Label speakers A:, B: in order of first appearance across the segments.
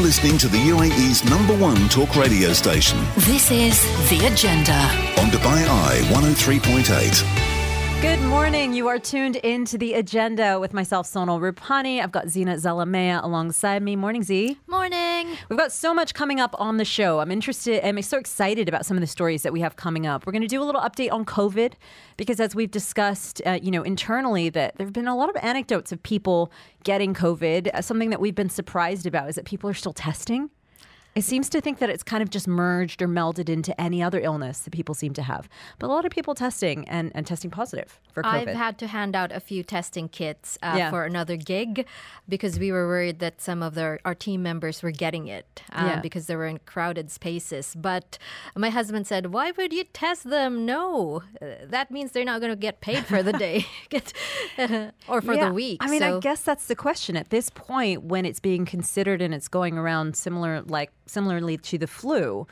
A: You're listening to the UAE's number one talk radio station
B: This is The Agenda.
A: on Dubai Eye 103.8.
C: Good morning. You are tuned into the agenda with myself, Sonal Rupani. I've got Zina Zalamea alongside me. Morning, Z.
D: Morning.
C: We've got so much coming up on the show. I'm interested, I'm so excited about some of the stories that we have coming up. We're going to do a little update on COVID because, as we've discussed, uh, you know, internally, that there have been a lot of anecdotes of people getting COVID. Uh, something that we've been surprised about is that people are still testing. It seems to think that it's kind of just merged or melded into any other illness that people seem to have. But a lot of people testing and, and testing positive for COVID.
D: I've had to hand out a few testing kits uh,
C: Yeah.
D: for another gig because we were worried that some of the, our team members were getting it uh,
C: Yeah.
D: because they were in crowded spaces. But my husband said, Why would you test them? No, uh, that means they're not going to get paid for the day or for
C: Yeah.
D: the week.
C: I mean, I guess that's the question at this point when it's being considered and it's going around similar, like similarly to the flu.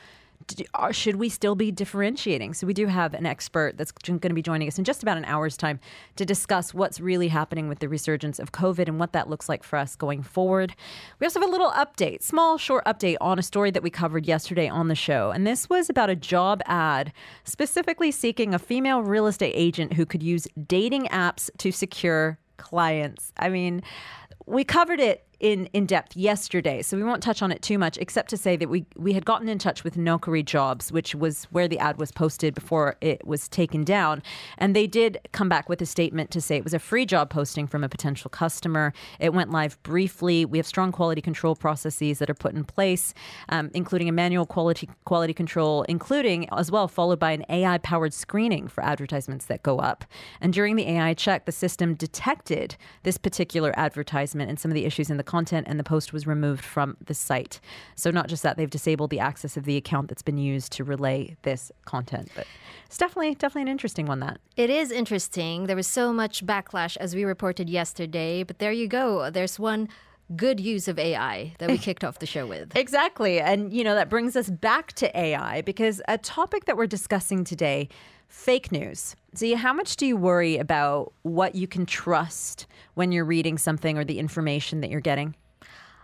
C: Should we still be differentiating? So we do have an expert that's going to be joining us in just about an hour's time to discuss what's really happening with the resurgence of COVID and what that looks like for us going forward. We also have a little update, small, short update on a story that we covered yesterday on the show, and this was about a job ad specifically seeking a female real estate agent who could use dating apps to secure clients. I mean, we covered it in, in depth yesterday, so we won't touch on it too much, except to say that we, we had gotten in touch with Nokari Jobs, which was where the ad was posted before it was taken down. And they did come back with a statement to say it was a free job posting from a potential customer. It went live briefly. We have strong quality control processes that are put in place, um, including a manual quality quality control, including as well followed by an AI powered screening for advertisements that go up. And during the AI check, the system detected this particular advertisement and some of the issues in the content, and the post was removed from the site. So not just that, they've disabled the access of the account that's been used to relay this content, but it's definitely definitely an interesting one. That
D: It is interesting. There was so much backlash as we reported yesterday, but there you go. There's one good use of AI that we kicked off the show with.
C: Exactly. And, you know, that brings us back to AI because a topic that we're discussing today fake news. See, how much do you worry about what you can trust when you're reading something or the information that you're getting?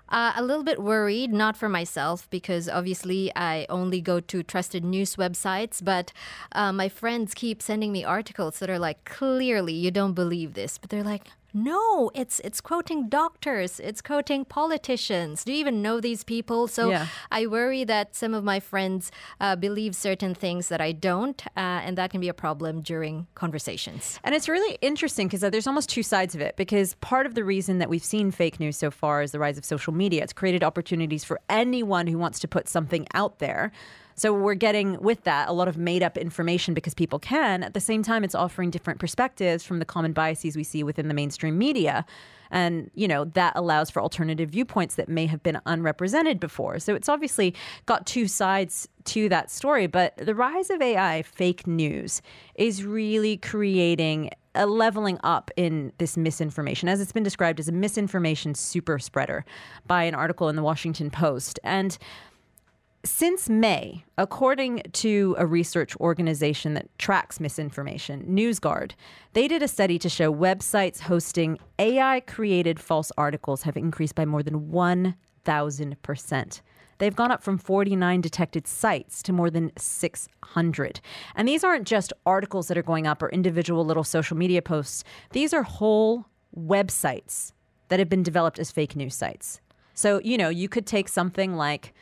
D: Uh, a little bit worried, not for myself, because obviously I only go to trusted news websites, but uh, my friends keep sending me articles that are like, clearly you don't believe this, but they're like, no, it's it's quoting doctors, it's quoting politicians. Do you even know these people? So
C: Yeah.
D: I worry that some of my friends uh, believe certain things that I don't, uh, and that can be a problem during conversations.
C: And it's really interesting because there's almost two sides of it. Because part of the reason that we've seen fake news so far is the rise of social media. It's created opportunities for anyone who wants to put something out there. So we're getting with that a lot of made up information because people can. At the same time, it's offering different perspectives from the common biases we see within the mainstream media. And, you know, that allows for alternative viewpoints that may have been unrepresented before. So it's obviously got two sides to that story. But the rise of AI, fake news, is really creating a leveling up in this misinformation, as it's been described as a misinformation super spreader by an article in the Washington Post. And since May, according to a research organization that tracks misinformation, NewsGuard, they did a study to show websites hosting AI created false articles have increased by more than 1,000%. They've gone up from 49 detected sites to more than 600. And these aren't just articles that are going up or individual little social media posts, these are whole websites that have been developed as fake news sites. So, you know, you could take something like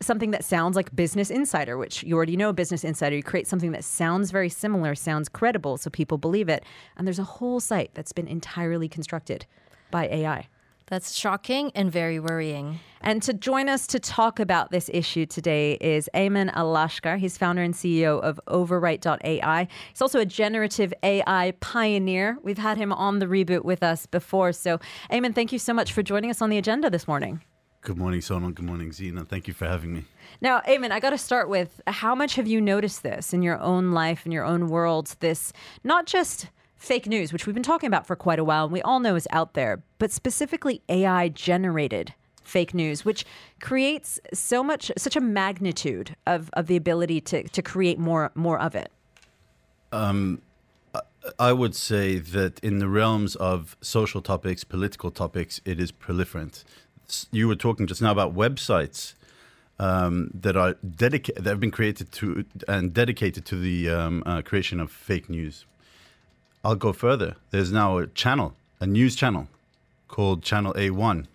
C: something that sounds like Business Insider, which you already know Business Insider. You create something that sounds very similar, sounds credible, so people believe it. And there's a whole site that's been entirely constructed by AI.
D: That's shocking and very worrying.
C: And to join us to talk about this issue today is Ayman Alashkar. He's founder and CEO of Overwrite.ai. He's also a generative AI pioneer. We've had him on the reboot with us before. So, Ayman, thank you so much for joining us on the agenda this morning.
E: Good morning, Sonal. Good morning, Zena. Thank you for having me.
C: Now, Ayman, I got to start with how much have you noticed this in your own life, in your own world? This not just fake news, which we've been talking about for quite a while, and we all know is out there, but specifically AI generated fake news, which creates so much, such a magnitude of, of the ability to, to create more, more of it.
E: Um, I would say that in the realms of social topics, political topics, it is proliferant. You were talking just now about websites um, that are dedicated that have been created to and dedicated to the um, uh, creation of fake news. I'll go further. There's now a channel, a news channel called Channel A1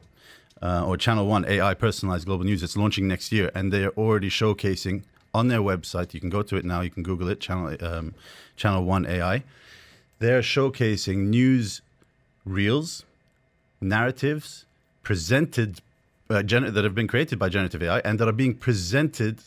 E: uh, or Channel One AI Personalized Global News. It's launching next year, and they're already showcasing on their website. You can go to it now. You can Google it. Channel um, Channel One AI. They're showcasing news reels, narratives presented uh, gener- that have been created by generative AI and that are being presented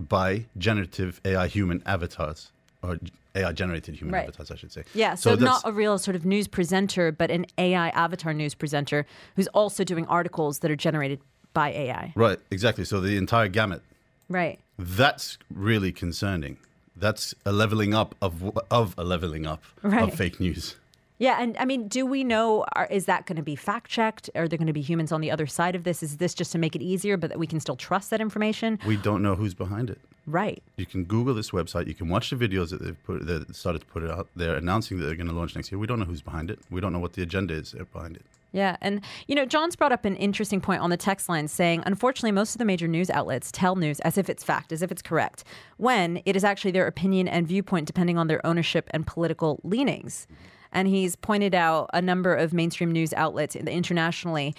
E: by generative AI human avatars or AI generated human
C: Right.
E: avatars, I should say.
C: Yeah, so,
E: that's-
C: not a real sort of news presenter, but an AI avatar news presenter who's also doing articles that are generated by AI.
E: right, exactly. So the entire gamut.
C: Right.
E: That's really concerning. That's a leveling up of of a leveling up
C: Right.
E: of fake news.
C: Yeah, and I mean, do we know? Are, is that going to be fact checked? Are there going to be humans on the other side of this? Is this just to make it easier, but that we can still trust that information?
E: We don't know who's behind it.
C: Right.
E: You can Google this website. You can watch the videos that they've put that started to put it out. They're announcing that they're going to launch next year. We don't know who's behind it. We don't know what the agenda is behind it.
C: Yeah. And, you know, John's brought up an interesting point on the text line saying, unfortunately, most of the major news outlets tell news as if it's fact, as if it's correct, when it is actually their opinion and viewpoint depending on their ownership and political leanings. And he's pointed out a number of mainstream news outlets internationally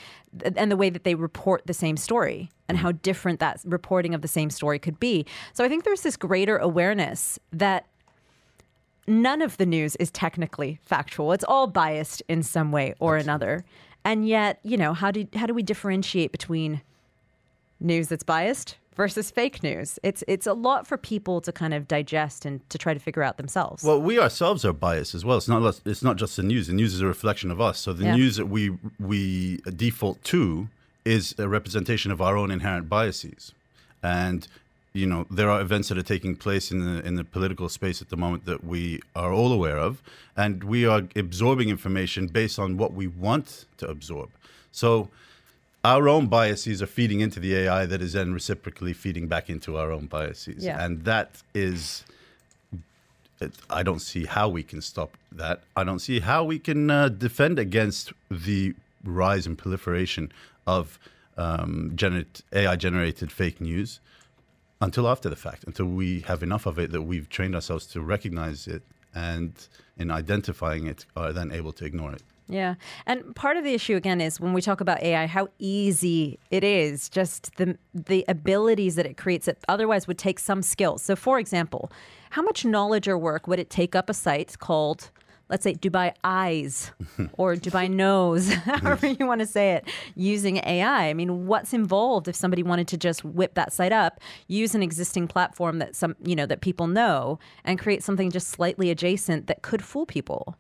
C: and the way that they report the same story and how different that reporting of the same story could be. So I think there's this greater awareness that none of the news is technically factual. It's all biased in some way or another. And yet, you know, how do how do we differentiate between news that's biased versus fake news? It's it's a lot for people to kind of digest and to try to figure out themselves.
E: Well, we ourselves are biased as well. It's not less- it's not just the news. The news is a reflection of us. So the
C: Yeah.
E: news that we we default to is a representation of our own inherent biases. And you know, there are events that are taking place in the in the political space at the moment that we are all aware of, and we are absorbing information based on what we want to absorb. So our own biases are feeding into the AI that is then reciprocally feeding back into our own biases.
C: Yeah.
E: And that is, I don't see how we can stop that. I don't see how we can uh, defend against the rise and proliferation of um, generate, AI generated fake news until after the fact, until we have enough of it that we've trained ourselves to recognize it and in identifying it are then able to ignore it.
C: Yeah. And part of the issue again is when we talk about AI, how easy it is, just the the abilities that it creates that otherwise would take some skills. So for example, how much knowledge or work would it take up a site called let's say Dubai Eyes or Dubai Nose, however you want to say it, using AI. I mean, what's involved if somebody wanted to just whip that site up, use an existing platform that some, you know, that people know and create something just slightly adjacent that could fool people?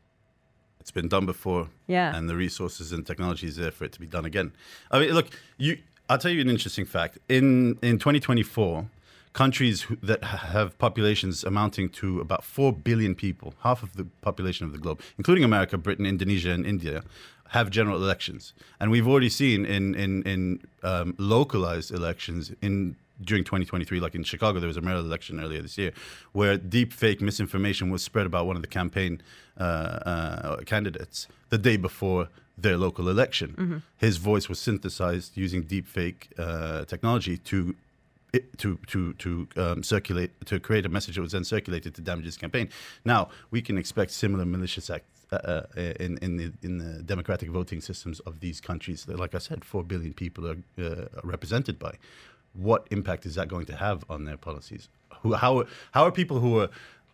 E: It's been done before.
C: Yeah.
E: And the resources and technology is there for it to be done again. I mean, look, you. I'll tell you an interesting fact. In in 2024, countries that have populations amounting to about four billion people, half of the population of the globe, including America, Britain, Indonesia, and India, have general elections. And we've already seen in in in um, localized elections in during 2023, like in Chicago, there was a mayoral election earlier this year, where deep fake misinformation was spread about one of the campaign uh, uh, candidates the day before their local election. His voice was synthesized using deep fake uh, technology to it, to to to um, circulate to create a message that was then circulated to damage his campaign. Now we can expect similar malicious acts uh, uh, in in the in the democratic voting systems of these countries. that, Like I said, four billion people are uh, represented by. What impact is that going to have on their policies? Who how how are people who are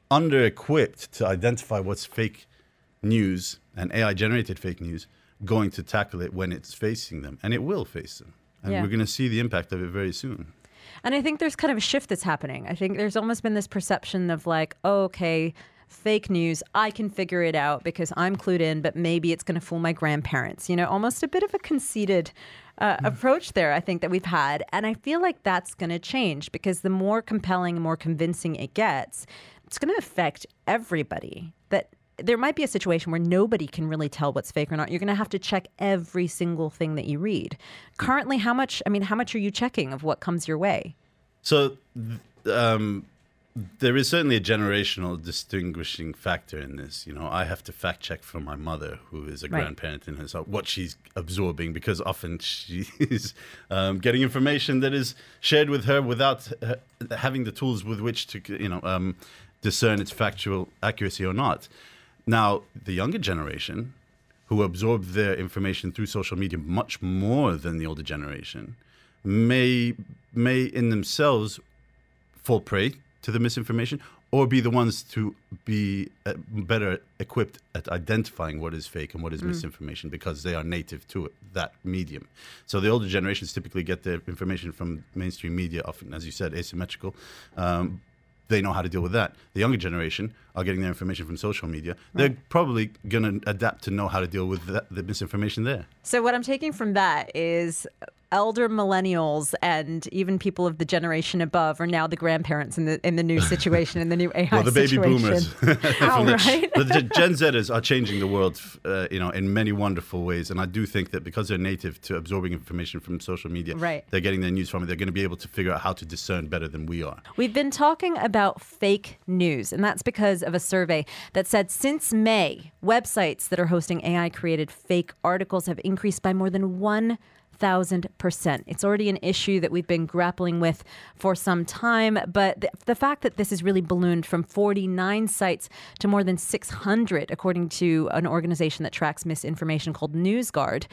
E: under equipped to identify what's fake news and AI generated fake news going to tackle it when it's facing them? And it will face them. And
C: Yeah.
E: we're going to see the impact of it very soon.
C: And I think there's kind of a shift that's happening. I think there's almost been this perception of like, oh, okay, fake news, I can figure it out because I'm clued in, but maybe it's going to fool my grandparents. You know, almost a bit of a conceited uh, approach there, I think, that we've had. And I feel like that's going to change because the more compelling and more convincing it gets, it's going to affect everybody. That there might be a situation where nobody can really tell what's fake or not. You're going to have to check every single thing that you read. Currently, how much? I mean, how much are you checking of what comes your way?
E: So, th- um, there is certainly a generational distinguishing factor in this. You know, I have to fact check for my mother, who is a
C: Right.
E: grandparent in herself, what she's absorbing, because often she is um, getting information that is shared with her without uh, having the tools with which to, you know, um, discern its factual accuracy or not. Now, the younger generation, who absorb their information through social media much more than the older generation, may may in themselves fall prey to the misinformation or be the ones to be uh, better equipped at identifying what is fake and what is misinformation because they are native to it, that medium. So the older generations typically get their information from mainstream media, often, as you said, asymmetrical. Um, they know how to deal with that. The younger generation are getting their information from social media. They're probably going to adapt to know how to deal with that, the misinformation there.
C: So what I'm taking from that is elder millennials and even people of the generation above are now the grandparents in the in the new situation in the new AI
E: Well, the baby
C: situation.
E: boomers. From the-
C: right?
E: the Gen- Zers are changing the world, uh, you know, in many wonderful ways. And I do think that because they're native to absorbing information from social media,
C: Right.
E: they're getting their news from it. They're going to be able to figure out how to discern better than we are.
C: We've been talking about fake news, and that's because of a survey that said since May, websites that are hosting AI created fake articles have increased by more than 1,000%. It's already an issue that we've been grappling with for some time, but the, the fact that this has really ballooned from 49 sites to more than 600, according to an organization that tracks misinformation called NewsGuard,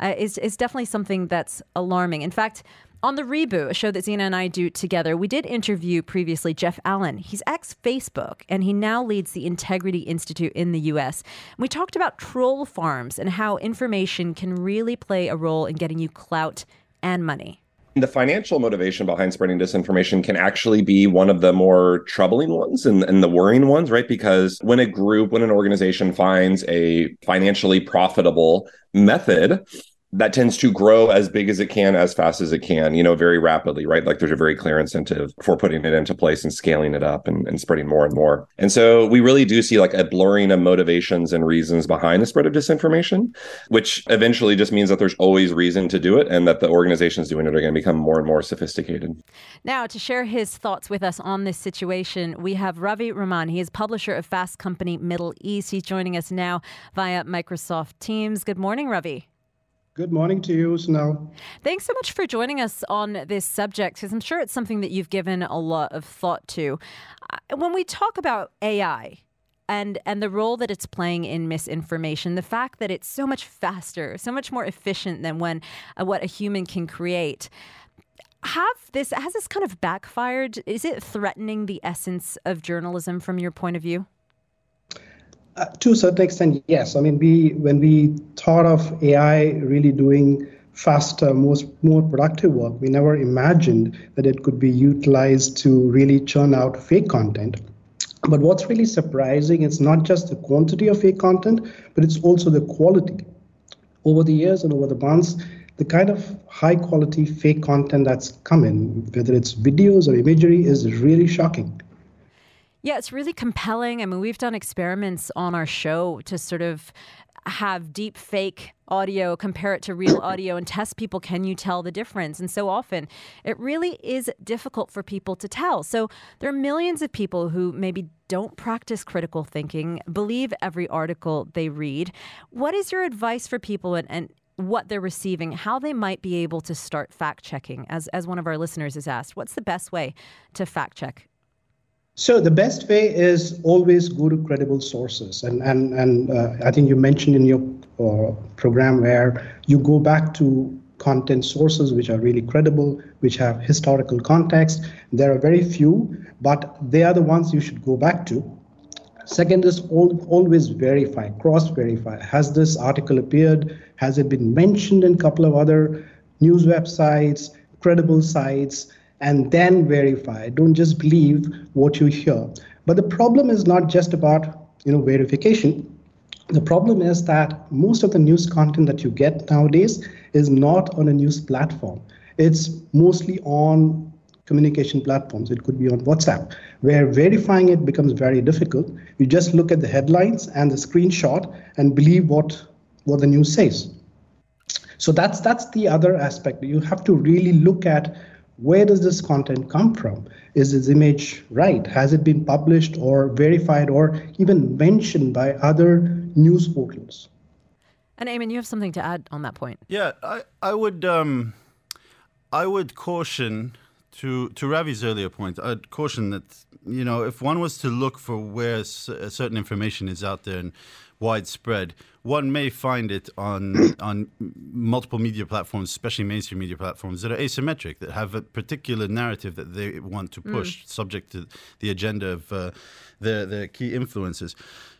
C: uh, is, is definitely something that's alarming. In fact, on the reboot, a show that Zena and I do together, we did interview previously Jeff Allen. He's ex Facebook and he now leads the Integrity Institute in the US. We talked about troll farms and how information can really play a role in getting you clout and money.
F: The financial motivation behind spreading disinformation can actually be one of the more troubling ones and, and the worrying ones, right? Because when a group, when an organization finds a financially profitable method, that tends to grow as big as it can, as fast as it can, you know, very rapidly, right? Like there's a very clear incentive for putting it into place and scaling it up and, and spreading more and more. And so we really do see like a blurring of motivations and reasons behind the spread of disinformation, which eventually just means that there's always reason to do it and that the organizations doing it are going to become more and more sophisticated.
C: Now, to share his thoughts with us on this situation, we have Ravi Rahman. He is publisher of Fast Company Middle East. He's joining us now via Microsoft Teams. Good morning, Ravi.
G: Good morning to you, Sonal.
C: Thanks so much for joining us on this subject because I'm sure it's something that you've given a lot of thought to. Uh, When we talk about AI, and and the role that it's playing in misinformation, the fact that it's so much faster, so much more efficient than when uh, what a human can create. Have this has this kind of backfired? Is it threatening the essence of journalism from your point of view?
G: To a certain extent, yes. I mean, we when we thought of AI really doing faster, most more productive work, we never imagined that it could be utilized to really churn out fake content. But what's really surprising is not just the quantity of fake content, but it's also the quality. Over the years and over the months, the kind of high quality fake content that's come in, whether it's videos or imagery, is really shocking.
C: Yeah, it's really compelling. I mean, we've done experiments on our show to sort of have deep fake audio, compare it to real audio, and test people can you tell the difference? And so often it really is difficult for people to tell. So there are millions of people who maybe don't practice critical thinking, believe every article they read. What is your advice for people and, and what they're receiving, how they might be able to start fact checking? As, as one of our listeners has asked, what's the best way to fact check?
G: So the best way is always go to credible sources, and and and uh, I think you mentioned in your uh, program where you go back to content sources which are really credible, which have historical context. There are very few, but they are the ones you should go back to. Second is al- always verify, cross verify. Has this article appeared? Has it been mentioned in a couple of other news websites, credible sites? And then verify. Don't just believe what you hear. But the problem is not just about you know verification. The problem is that most of the news content that you get nowadays is not on a news platform. It's mostly on communication platforms. It could be on WhatsApp, where verifying it becomes very difficult. You just look at the headlines and the screenshot and believe what what the news says. So that's that's the other aspect. You have to really look at where does this content come from? Is this image right? Has it been published or verified or even mentioned by other news portals?
C: And Ayman, you have something to add on that point.
E: Yeah, I, I would um, I would caution to to Ravi's earlier point. I'd caution that you know if one was to look for where s- certain information is out there and widespread, one may find it on on multiple media platforms, especially mainstream media platforms that are asymmetric, that have a particular narrative that they want to push, subject to the agenda of uh, their their key influences.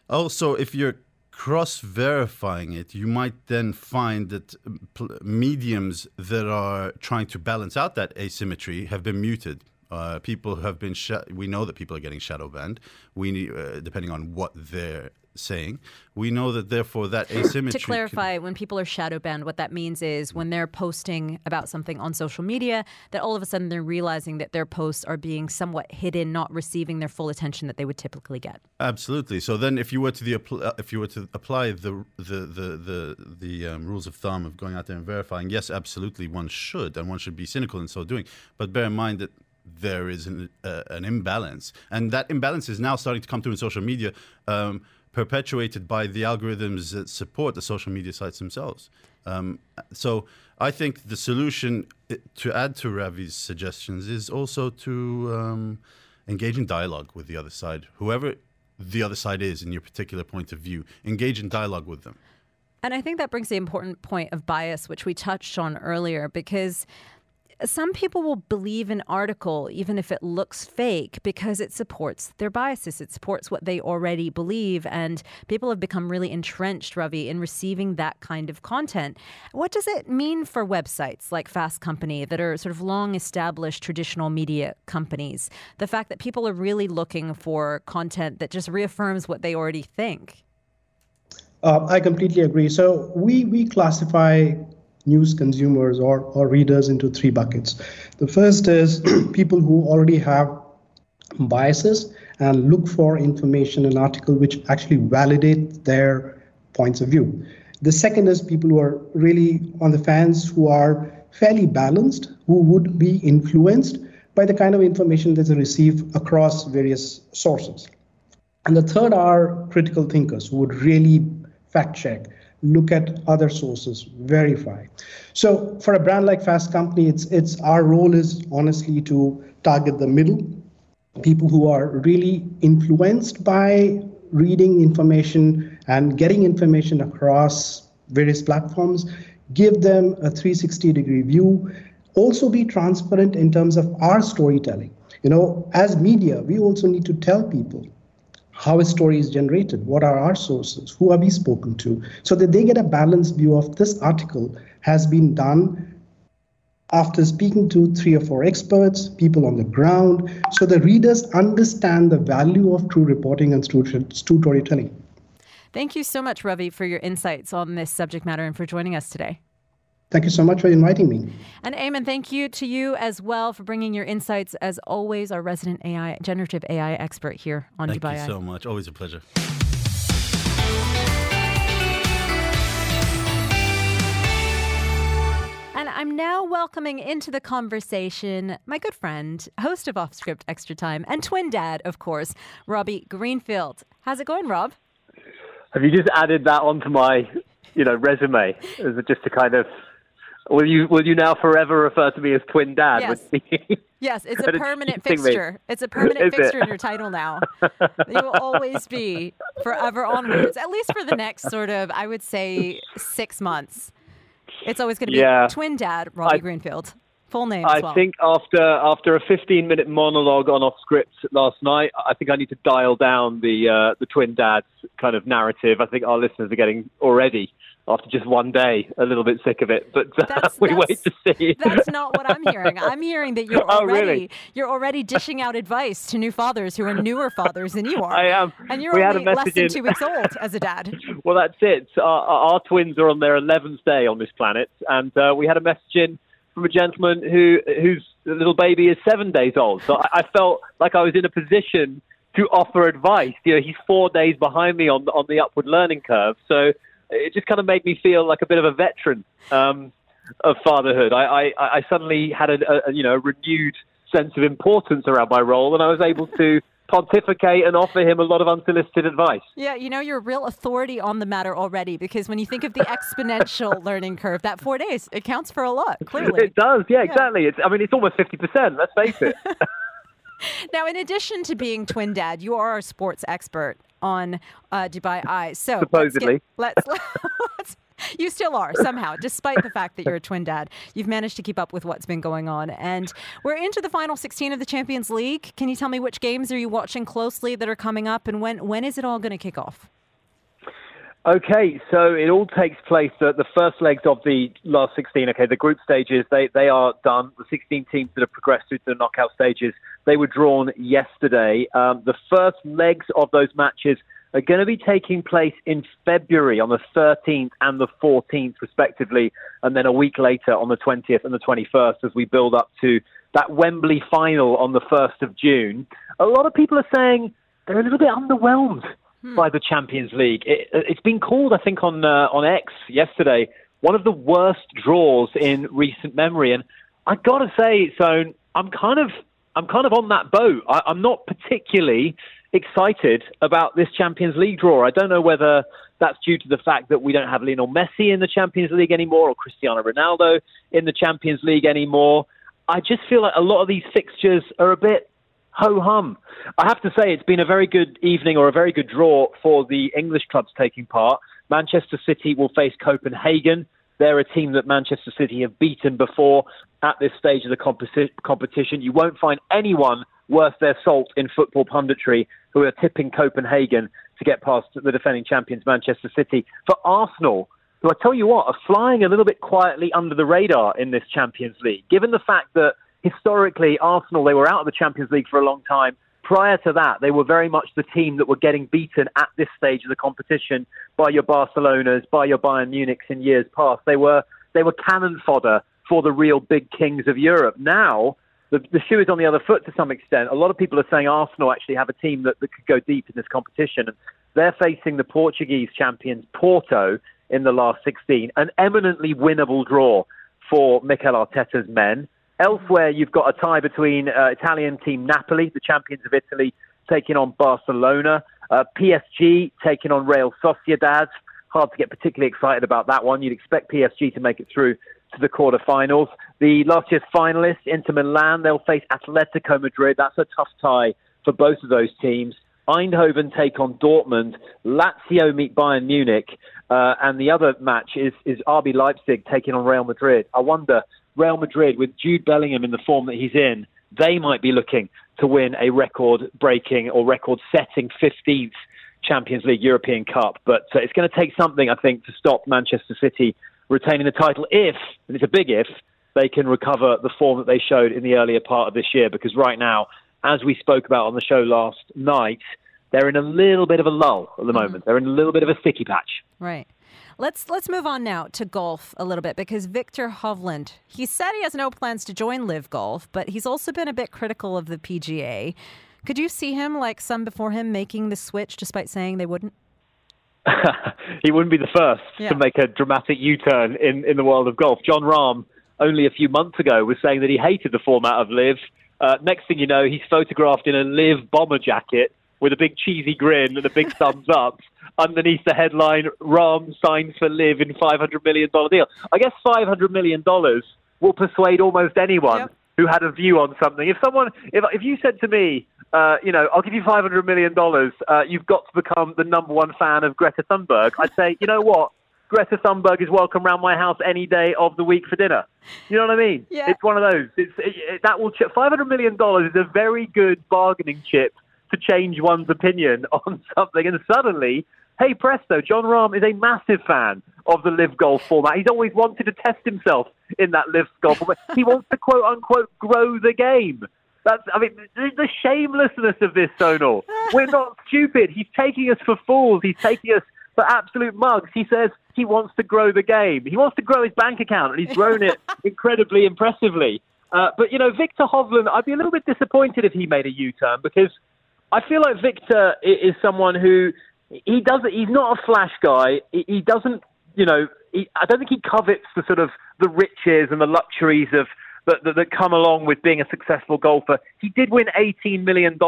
E: Also, if you're cross verifying it, you might then find that um, mediums that are trying to balance out that asymmetry have been muted. Uh, people have been. Sh- we know that people are getting shadow banned. We uh, depending on what they're saying. We know that therefore that asymmetry.
C: To
E: can-
C: clarify, when people are shadow banned, what that means is when they're posting about something on social media, that all of a sudden they're realizing that their posts are being somewhat hidden, not receiving their full attention that they would typically get.
E: Absolutely. So then, if you were to the uh, if you were to apply the the the the, the um, rules of thumb of going out there and verifying, yes, absolutely, one should, and one should be cynical in so doing. But bear in mind that there is an uh, an imbalance, and that imbalance is now starting to come through in social media. Um, perpetuated by the algorithms that support the social media sites themselves. Um, so I think the solution to add to Ravi's suggestions is also to um, engage in dialogue with the other side, whoever the other side is in your particular point of view. Engage in dialogue with them.
C: And I think that brings the important point of bias, which we touched on earlier, because some people will believe an article even if it looks fake because it supports their biases. It supports what they already believe. And people have become really entrenched, Ravi, in receiving that kind of content. What does it mean for websites like Fast Company that are sort of long established traditional media companies? The fact that people are really looking for content that just reaffirms what they already think.
G: Uh, I completely agree. So we we classify news consumers or, or readers into three buckets. The first is people who already have biases and look for information and article which actually validate their points of view. The second is people who are really on the fans who are fairly balanced, who would be influenced by the kind of information that they receive across various sources. And the third are critical thinkers who would really fact check, look at other sources, verify. So for a brand like Fast Company, it's it's our role is honestly to target the middle, people who are really influenced by reading information and getting information across various platforms, give them a 360 degree view, also be transparent in terms of our storytelling. You know, as media, we also need to tell people how a story is generated, what are our sources, who have we spoken to, so that they get a balanced view of this article has been done after speaking to three or four experts, people on the ground, so the readers understand the value of true reporting and true storytelling.
C: Thank you so much, Ravi, for your insights on this subject matter and for joining us today.
G: Thank you so much for inviting me.
C: And Ayman, thank you to you as well for bringing your insights. As always, our resident AI, generative AI expert here on
E: Thank
C: Dubai
E: Thank
C: you
E: so much. Always a pleasure.
C: And I'm now welcoming into the conversation my good friend, host of Off Script Extra Time, and twin dad, of course, Robbie Greenfield. How's it going, Rob?
H: Have you just added that onto my, you know, resume? Is it just to kind of will you will you now forever refer to me as twin dad?
C: Yes. Yes, it's a permanent
H: me.
C: fixture. It's a permanent
H: Is it?
C: fixture in your title now. you will always be forever onwards, at least for the next sort of, I would say, six months. It's always going to be
H: Yeah.
C: twin dad, Robbie
H: I-
C: Greenfield. Full name
H: I
C: as well.
H: think after after a 15 minute monologue on off script last night, I think I need to dial down the uh, the twin dads kind of narrative. I think our listeners are getting already after just one day a little bit sick of it, but uh, we
C: that's-
H: wait to see.
C: That's not what I'm hearing. I'm hearing that you're
H: Oh,
C: already
H: really?
C: you're already dishing out advice to new fathers who are newer fathers than you are.
H: I am.
C: And you're
H: We had a
C: only less than
H: in-
C: two weeks old as a dad.
H: Well, that's it. Our, our twins are on their 11th day on this planet, and uh, we had a message in from a gentleman who whose little baby is seven days old. So I, I felt like I was in a position to offer advice. You know, he's four days behind me on on the upward learning curve, so it just kind of made me feel like a bit of a veteran. Um, of fatherhood. I, I, I suddenly had a, a you know renewed sense of importance around my role, and I was able to pontificate and offer him a lot of unsolicited advice.
C: Yeah, you know, you're a real authority on the matter already because when you think of the exponential learning curve, that four days, it counts for a lot, clearly.
H: It does, yeah, exactly. It's, I mean, it's almost 50%, let's face it.
C: Now, in addition to being twin dad, you are a sports expert on uh, Dubai Eye. So
H: Supposedly.
C: let's, get, let's, you still are somehow, despite the fact that you're a twin dad. You've managed to keep up with what's been going on, and we're into the final 16 of the Champions League. Can you tell me which games are you watching closely that are coming up, and when when is it all going to kick off?
H: Okay, so it all takes place. The, the first legs of the last 16, okay, the group stages, they, they are done. The 16 teams that have progressed through to the knockout stages, they were drawn yesterday. Um, the first legs of those matches are going to be taking place in February on the 13th and the 14th, respectively, and then a week later on the 20th and the 21st as we build up to that Wembley final on the 1st of June. A lot of people are saying they're a little bit underwhelmed by the Champions League. It, has been called, I think, on uh, on X yesterday, one of the worst draws in recent memory. And I got to say, so I'm kind of I'm kind of on that boat. I, I'm not particularly excited about this Champions League draw. I don't know whether that's due to the fact that we don't have Lionel Messi in the Champions League anymore or Cristiano Ronaldo in the Champions League anymore. I just feel like a lot of these fixtures are a bit ho hum. I have to say, it's been a very good evening or a very good draw for the English clubs taking part. Manchester City will face Copenhagen. They're a team that Manchester City have beaten before at this stage of the competi- competition. You won't find anyone worth their salt in football punditry who are tipping Copenhagen to get past the defending champions, Manchester City. For Arsenal, who I tell you what, are flying a little bit quietly under the radar in this Champions League, given the fact that historically, Arsenal, they were out of the Champions League for a long time. Prior to that, they were very much the team that were getting beaten at this stage of the competition by your Barcelonas, by your Bayern Munichs in years past. They were they were cannon fodder for the real big kings of Europe. Now, the, the shoe is on the other foot to some extent. A lot of people are saying Arsenal actually have a team that, that could go deep in this competition. And they're facing the Portuguese champions Porto in the last 16, an eminently winnable draw for Mikel Arteta's men. Elsewhere, you've got a tie between uh, Italian team Napoli, the champions of Italy, taking on Barcelona. Uh, PSG taking on Real Sociedad. Hard to get particularly excited about that one. You'd expect PSG to make it through to the quarterfinals. The last year's finalists, Inter Milan, they'll face Atletico Madrid. That's a tough tie for both of those teams. Eindhoven take on Dortmund. Lazio meet Bayern Munich. Uh, and the other match is, is RB Leipzig taking on Real Madrid. I wonder Real Madrid, with Jude Bellingham in the form that he's in, they might be looking to win a record breaking or record setting 15th Champions League European Cup. But uh, it's going to take something, I think, to stop Manchester City retaining the title if, and it's a big if, they can recover the form that they showed in the earlier part of this year. Because right now, as we spoke about on the show last night, they're in a little bit of a lull at the moment. Mm-hmm. They're in a little bit of a sticky patch.
C: Right. Let's let's move on now to golf a little bit because Viktor Hovland, he said he has no plans to join LIV Golf, but he's also been a bit critical of the PGA. Could you see him like some before him making the switch despite saying they wouldn't?
H: he wouldn't be the first
C: Yeah.
H: to make a dramatic U-turn in, in the world of golf. Jon Rahm, only a few months ago, was saying that he hated the format of LIV. Uh, next thing you know, he's photographed in a LIV bomber jacket with a big cheesy grin and a big thumbs up. Underneath the headline, Rahm signs for LIV in $500 million deal. I guess $500 million will persuade almost anyone
C: Yep.
H: who had a view on something. If someone, if, if you said to me, uh, you know, I'll give you five hundred million dollars, uh, you've got to become the number one fan of Greta Thunberg. I'd say, you know what, Greta Thunberg is welcome round my house any day of the week for dinner. You know what I mean?
C: Yeah.
H: It's one of those. It's it, it, that will ch- five hundred million dollars is a very good bargaining chip to change one's opinion on something, and suddenly. Hey presto, Jon Rahm is a massive fan of the LIV Golf format. He's always wanted to test himself in that LIV Golf format. He wants to quote unquote grow the game. That's, I mean, the, shamelessness of this, Sonal. We're not stupid. He's taking us for fools. He's taking us for absolute mugs. He says he wants to grow the game. He wants to grow his bank account, and he's grown it incredibly impressively. Uh, but, you know, Viktor Hovland, I'd be a little bit disappointed if he made a U-turn because I feel like Viktor is someone who he doesn't. He's not a flash guy. He he doesn't you know, he, I don't think he covets the sort of the riches and the luxuries of that, that, that come along with being a successful golfer. He did win $18 million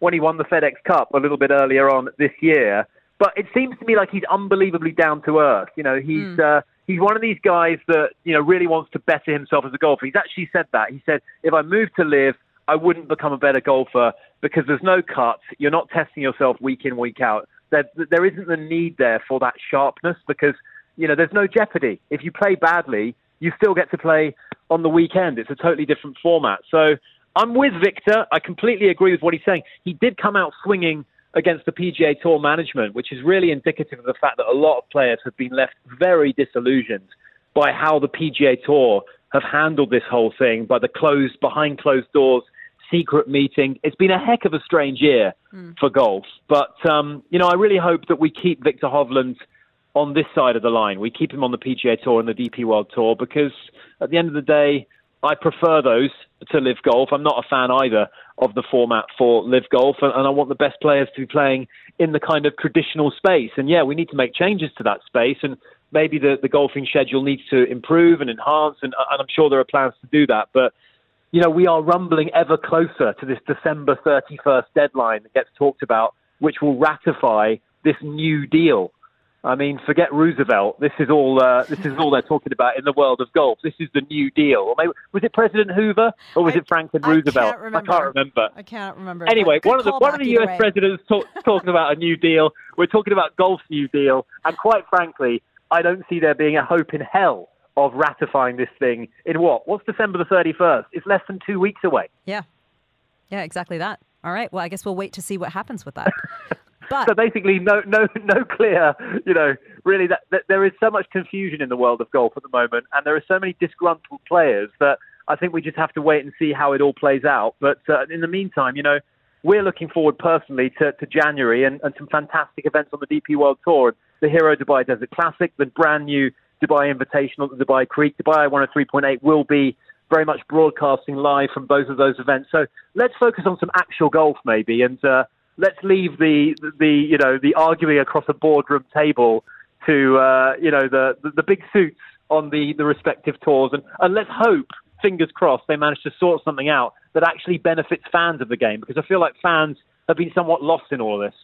H: when he won the FedEx Cup a little bit earlier on this year. But it seems to me like he's unbelievably down to earth. You know, he's mm. uh, he's one of these guys that you know really wants to better himself as a golfer. He's actually said that. He said, if I move to LIV, I wouldn't become a better golfer because there's no cuts. You're not testing yourself week in week out. There, there isn't the need there for that sharpness because you know there's no jeopardy. If you play badly, you still get to play on the weekend. It's a totally different format. So I'm with Viktor. I completely agree with what he's saying. He did come out swinging against the PGA Tour management, which is really indicative of the fact that a lot of players have been left very disillusioned by how the PGA Tour have handled this whole thing, by the closed, behind closed doors secret meeting. It's been a heck of a strange year mm. for golf. But, um, you know, I really hope that we keep Viktor Hovland on this side of the line. We keep him on the PGA Tour and the DP World Tour because at the end of the day, I prefer those to LIV Golf. I'm not a fan either of the format for LIV Golf, and, and I want the best players to be playing in the kind of traditional space. And yeah, we need to make changes to that space, and maybe the, the golfing schedule needs to improve and enhance, and, and I'm sure there are plans to do that. But you know, we are rumbling ever closer to this December 31st deadline that gets talked about, which will ratify this new deal I mean, forget Roosevelt. This is all. Uh, this is all they're talking about in the world of golf. This is the New Deal. Or maybe, was it President Hoover or was I, it Franklin Roosevelt?
C: I can't,
H: I can't remember.
C: I can't remember.
H: Anyway, one of the one of the U.S. presidents talk, talking about a New Deal. We're talking about golf's New Deal, and quite frankly, I don't see there being a hope in hell of ratifying this thing in what? What's December the thirty first? It's less than two weeks away.
C: Yeah, yeah, exactly that. All right. Well, I guess we'll wait to see what happens with that.
H: But so basically, no, no, no clear. You know, really, that, that there is so much confusion in the world of golf at the moment, and there are so many disgruntled players that I think we just have to wait and see how it all plays out. But uh, in the meantime, you know, we're looking forward personally to, to January and, and some fantastic events on the DP World Tour, the Hero Dubai Desert Classic, the brand new Dubai Invitational at the Dubai Creek. Dubai 103.8 will be very much broadcasting live from both of those events. So let's focus on some actual golf, maybe, and uh, let's leave the, the you know the arguing across a boardroom table to uh, you know the, the, the big suits on the the respective tours, and, and let's hope, fingers crossed, they manage to sort something out that actually benefits fans of the game because I feel like fans have been somewhat lost in all of this.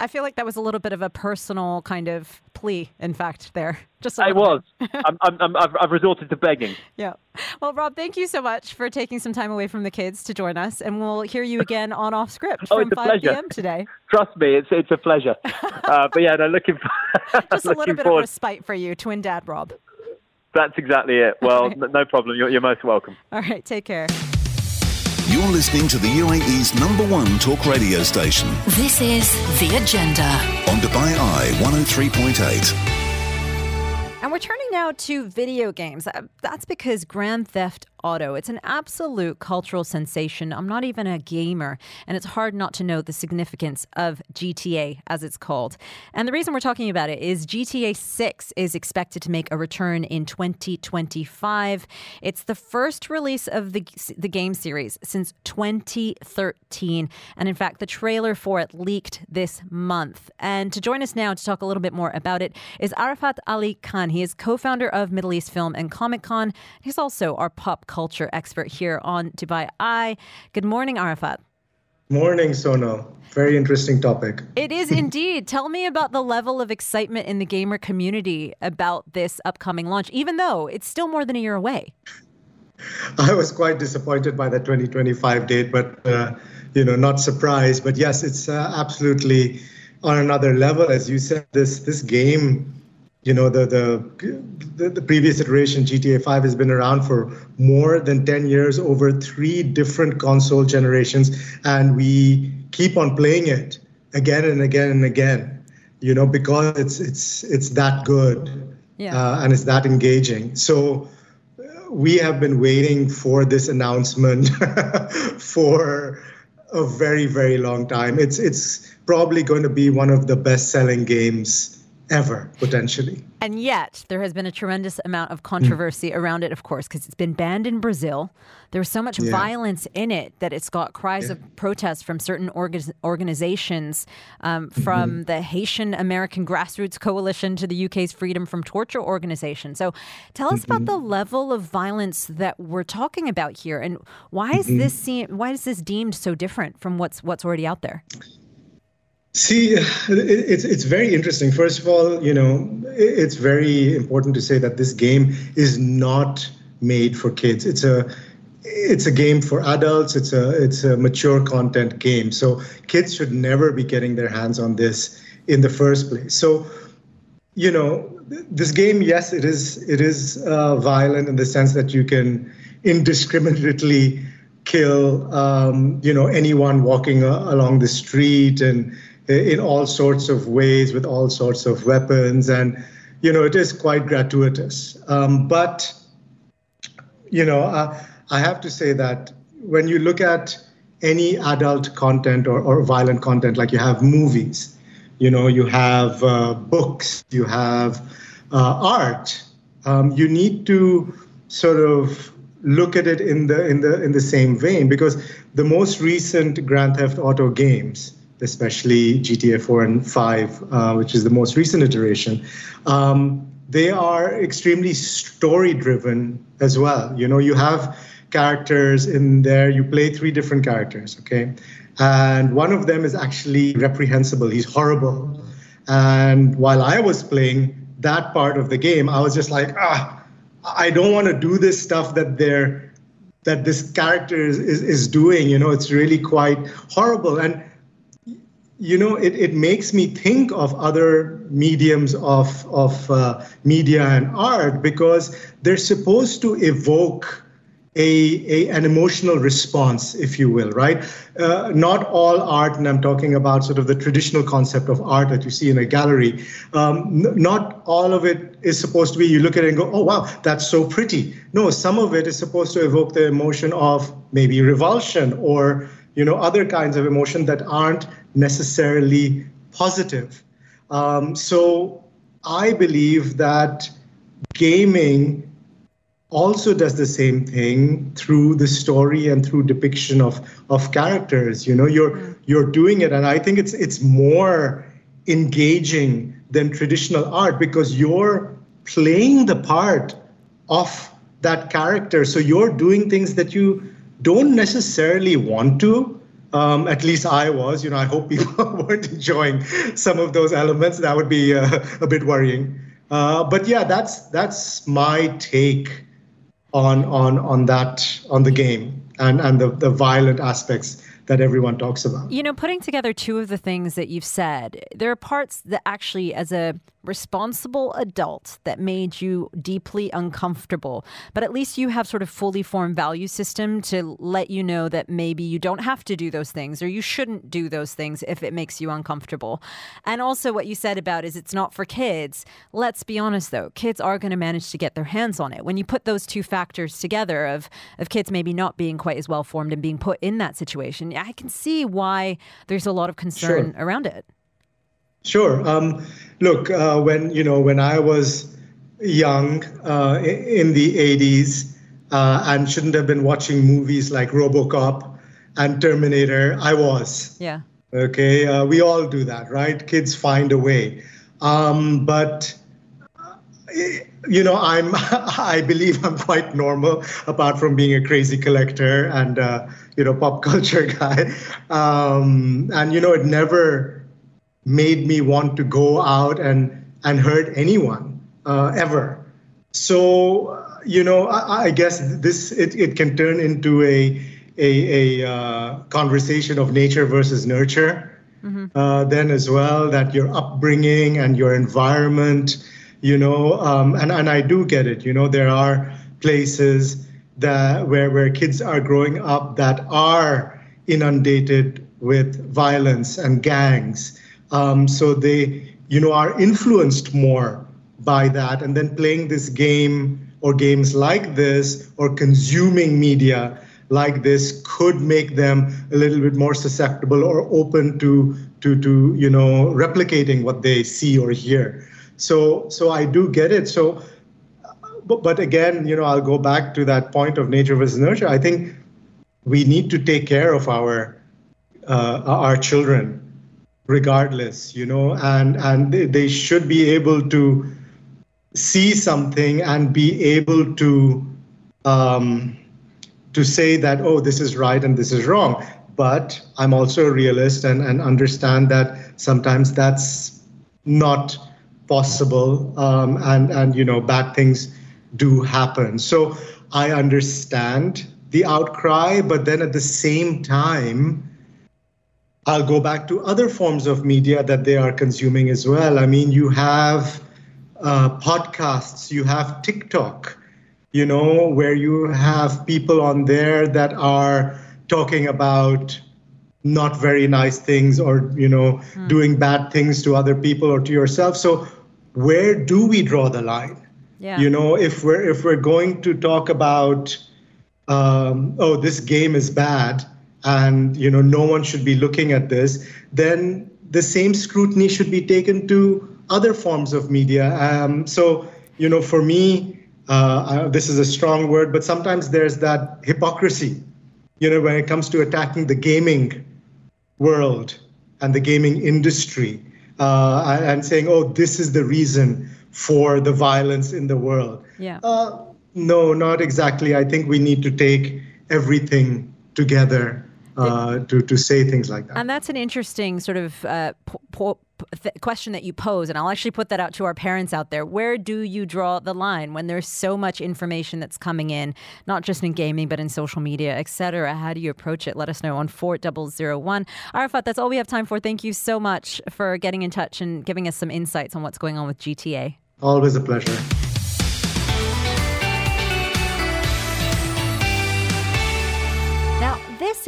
C: I feel like that was a little bit of a personal kind of plea, in fact, there.
H: Just I was. I'm, I'm, I've, I've resorted to begging.
C: Yeah. Well, Rob, thank you so much for taking some time away from the kids to join us, and we'll hear you again on Off Script oh, from 5 pleasure. p.m. today.
H: Trust me, it's it's a pleasure. uh, but yeah, no, looking for,
C: just a little bit forward. of respite for you, twin dad Rob.
H: That's exactly it. Well, right. no problem. You're, you're most welcome.
C: All right, take care.
A: You're listening to the UAE's number one talk radio station.
B: This is The Agenda
A: on Dubai Eye 103.8.
C: And we're turning now to video games. Uh, that's because Grand Theft Auto, it's an absolute cultural sensation. I'm not even a gamer, and it's hard not to know the significance of GTA, as it's called. And the reason we're talking about it is GTA 6 is expected to make a return in 2025. It's the first release of the, the game series since 2013. And in fact, the trailer for it leaked this month. And to join us now to talk a little bit more about it is Arafat Ali Khan. He is co founder of Middle East Film and Comic Con. He's also our pop culture expert here on Dubai Eye. Good morning, Arafat.
I: Morning, Sonal. Very interesting topic.
C: It is indeed. Tell me about the level of excitement in the gamer community about this upcoming launch, even though it's still more than a year away.
I: I was quite disappointed by the 2025 date, but uh, you know, not surprised. But yes, it's uh, absolutely on another level, as you said. This this game you know the, the the previous iteration GTA 5 has been around for more than 10 years over three different console generations and we keep on playing it again and again and again you know because it's it's it's that good yeah. uh, and it's that engaging so uh, we have been waiting for this announcement for a very very long time it's it's probably going to be one of the best selling games ever potentially.
C: And yet, there has been a tremendous amount of controversy hmm. around it, of course, because it's been banned in Brazil. There's so much
I: Yeah.
C: violence in it that it's got cries of protest from certain org- organizations, um, mm-hmm. from the Haitian American Grassroots Coalition to the UK's Freedom from Torture organization. So, tell us about mm-hmm. the level of violence that we're talking about here, and why is mm-hmm. this seen, why is this deemed so different from what's what's already out there?
I: See, it's it's very interesting. First of all, you know, it's very important to say that this game is not made for kids. It's a it's a game for adults. It's a it's a mature content game. So kids should never be getting their hands on this in the first place. So you know this game yes it is it is uh, violent in the sense that you can indiscriminately kill um, you know anyone walking uh, along the street and in all sorts of ways with all sorts of weapons. And you know it is quite gratuitous. Um, but you know uh, i have to say that when you look at any adult content or, or violent content like you have movies you know you have uh, books you have uh, art um, you need to sort of look at it in the in the in the same vein. Because the most recent grand theft auto games especially gta 4 and 5 uh, which is the most recent iteration um, they are extremely story driven as well. You know you have characters in there you play three different characters okay? And one of them is actually reprehensible he's horrible. And while i was playing that part of the game i was just like ah i don't want to do this stuff that they're that this character is, is, is doing you know? It's really quite horrible. And you know it, it makes me think of other mediums of of uh, media and art because they're supposed to evoke a, a an emotional response if you will right? Uh, not all art and i'm talking about sort of the traditional concept of art that you see in a gallery um, n- not all of it is supposed to be you look at it and go oh wow that's so pretty. No some of it is supposed to evoke the emotion of maybe revulsion or you know other kinds of emotion that aren't necessarily positive. Um, so i believe that gaming also does the same thing through the story and through depiction of of characters. You know you're you're doing it and i think it's it's more engaging than traditional art because you're playing the part of that character. So you're doing things that you don't necessarily want to um, at least I was. You know, I hope people weren't enjoying some of those elements. That would be uh, a bit worrying. Uh, but yeah, that's that's my take on on on that on the game and and the the violent aspects that everyone talks about.
C: You know, putting together two of the things that you've said, there are parts that actually, as a responsible adult, that made you deeply uncomfortable. But at least you have sort of fully formed value system to let you know that maybe you don't have to do those things or you shouldn't do those things if it makes you uncomfortable. And also, what you said about is it's not for kids. Let's be honest, though, kids are going to manage to get their hands on it. When you put those two factors together of of kids maybe not being quite as well formed and being put in that situation, I can see why there's a lot of concern
I: Sure.
C: around it.
I: Sure. Um, look, uh, when you know when I was young uh, in the '80s uh, and shouldn't have been watching movies like RoboCop and Terminator, I was.
C: Yeah.
I: Okay, uh, we all do that, right? Kids find a way, um, but uh, you know, I'm I believe I'm quite normal, apart from being a crazy collector and uh, you know pop culture guy, um, and you know it never made me want to go out and and hurt anyone uh, ever. So uh, you know, I, I guess this it, it can turn into a a, a uh, conversation of nature versus nurture. Uh, then as well that your upbringing and your environment, you know, um, and and I do get it. You know, there are places where where kids are growing up that are inundated with violence and gangs. Um, so they, you know, are influenced more by that, and then playing this game or games like this or consuming media like this could make them a little bit more susceptible or open to to to you know replicating what they see or hear. So so I do get it. So but, but again, you know, I'll go back to that point of nature versus nurture. I think we need to take care of our uh, our children regardless you know and and they, they should be able to see something and be able to um, to say that oh this is right and this is wrong but i'm also a realist and, and understand that sometimes that's not possible um, and and you know bad things do happen so i understand the outcry but then at the same time I'll go back to other forms of media that they are consuming as well. I mean, you have uh, podcasts, you have TikTok, you know, where you have people on there that are talking about not very nice things or, you know, mm. doing bad things to other people or to yourself. So, where do we draw the line? Yeah. You know, if we're if we're going to talk about, um, oh, this game is bad and you know no one should be looking at this, then the same scrutiny should be taken to other forms of media. Um, so you know, for me, uh, this is a strong word, but sometimes there's that hypocrisy. You know, when it comes to attacking the gaming world and the gaming industry, uh, and saying, "Oh, this is the reason for the violence in the world."
C: Yeah. Uh,
I: no, not exactly. I think we need to take everything together uh, to, to say things like that.
C: And that's an interesting sort of uh, po- po- th- question that you pose. And I'll actually put that out to our parents out there. Where do you draw the line when there's so much information that's coming in, not just in gaming, but in social media, etc.? How do you approach it? Let us know on 4001. Arafat, that's all we have time for. Thank you so much for getting in touch and giving us some insights on what's going on with GTA.
I: Always a pleasure.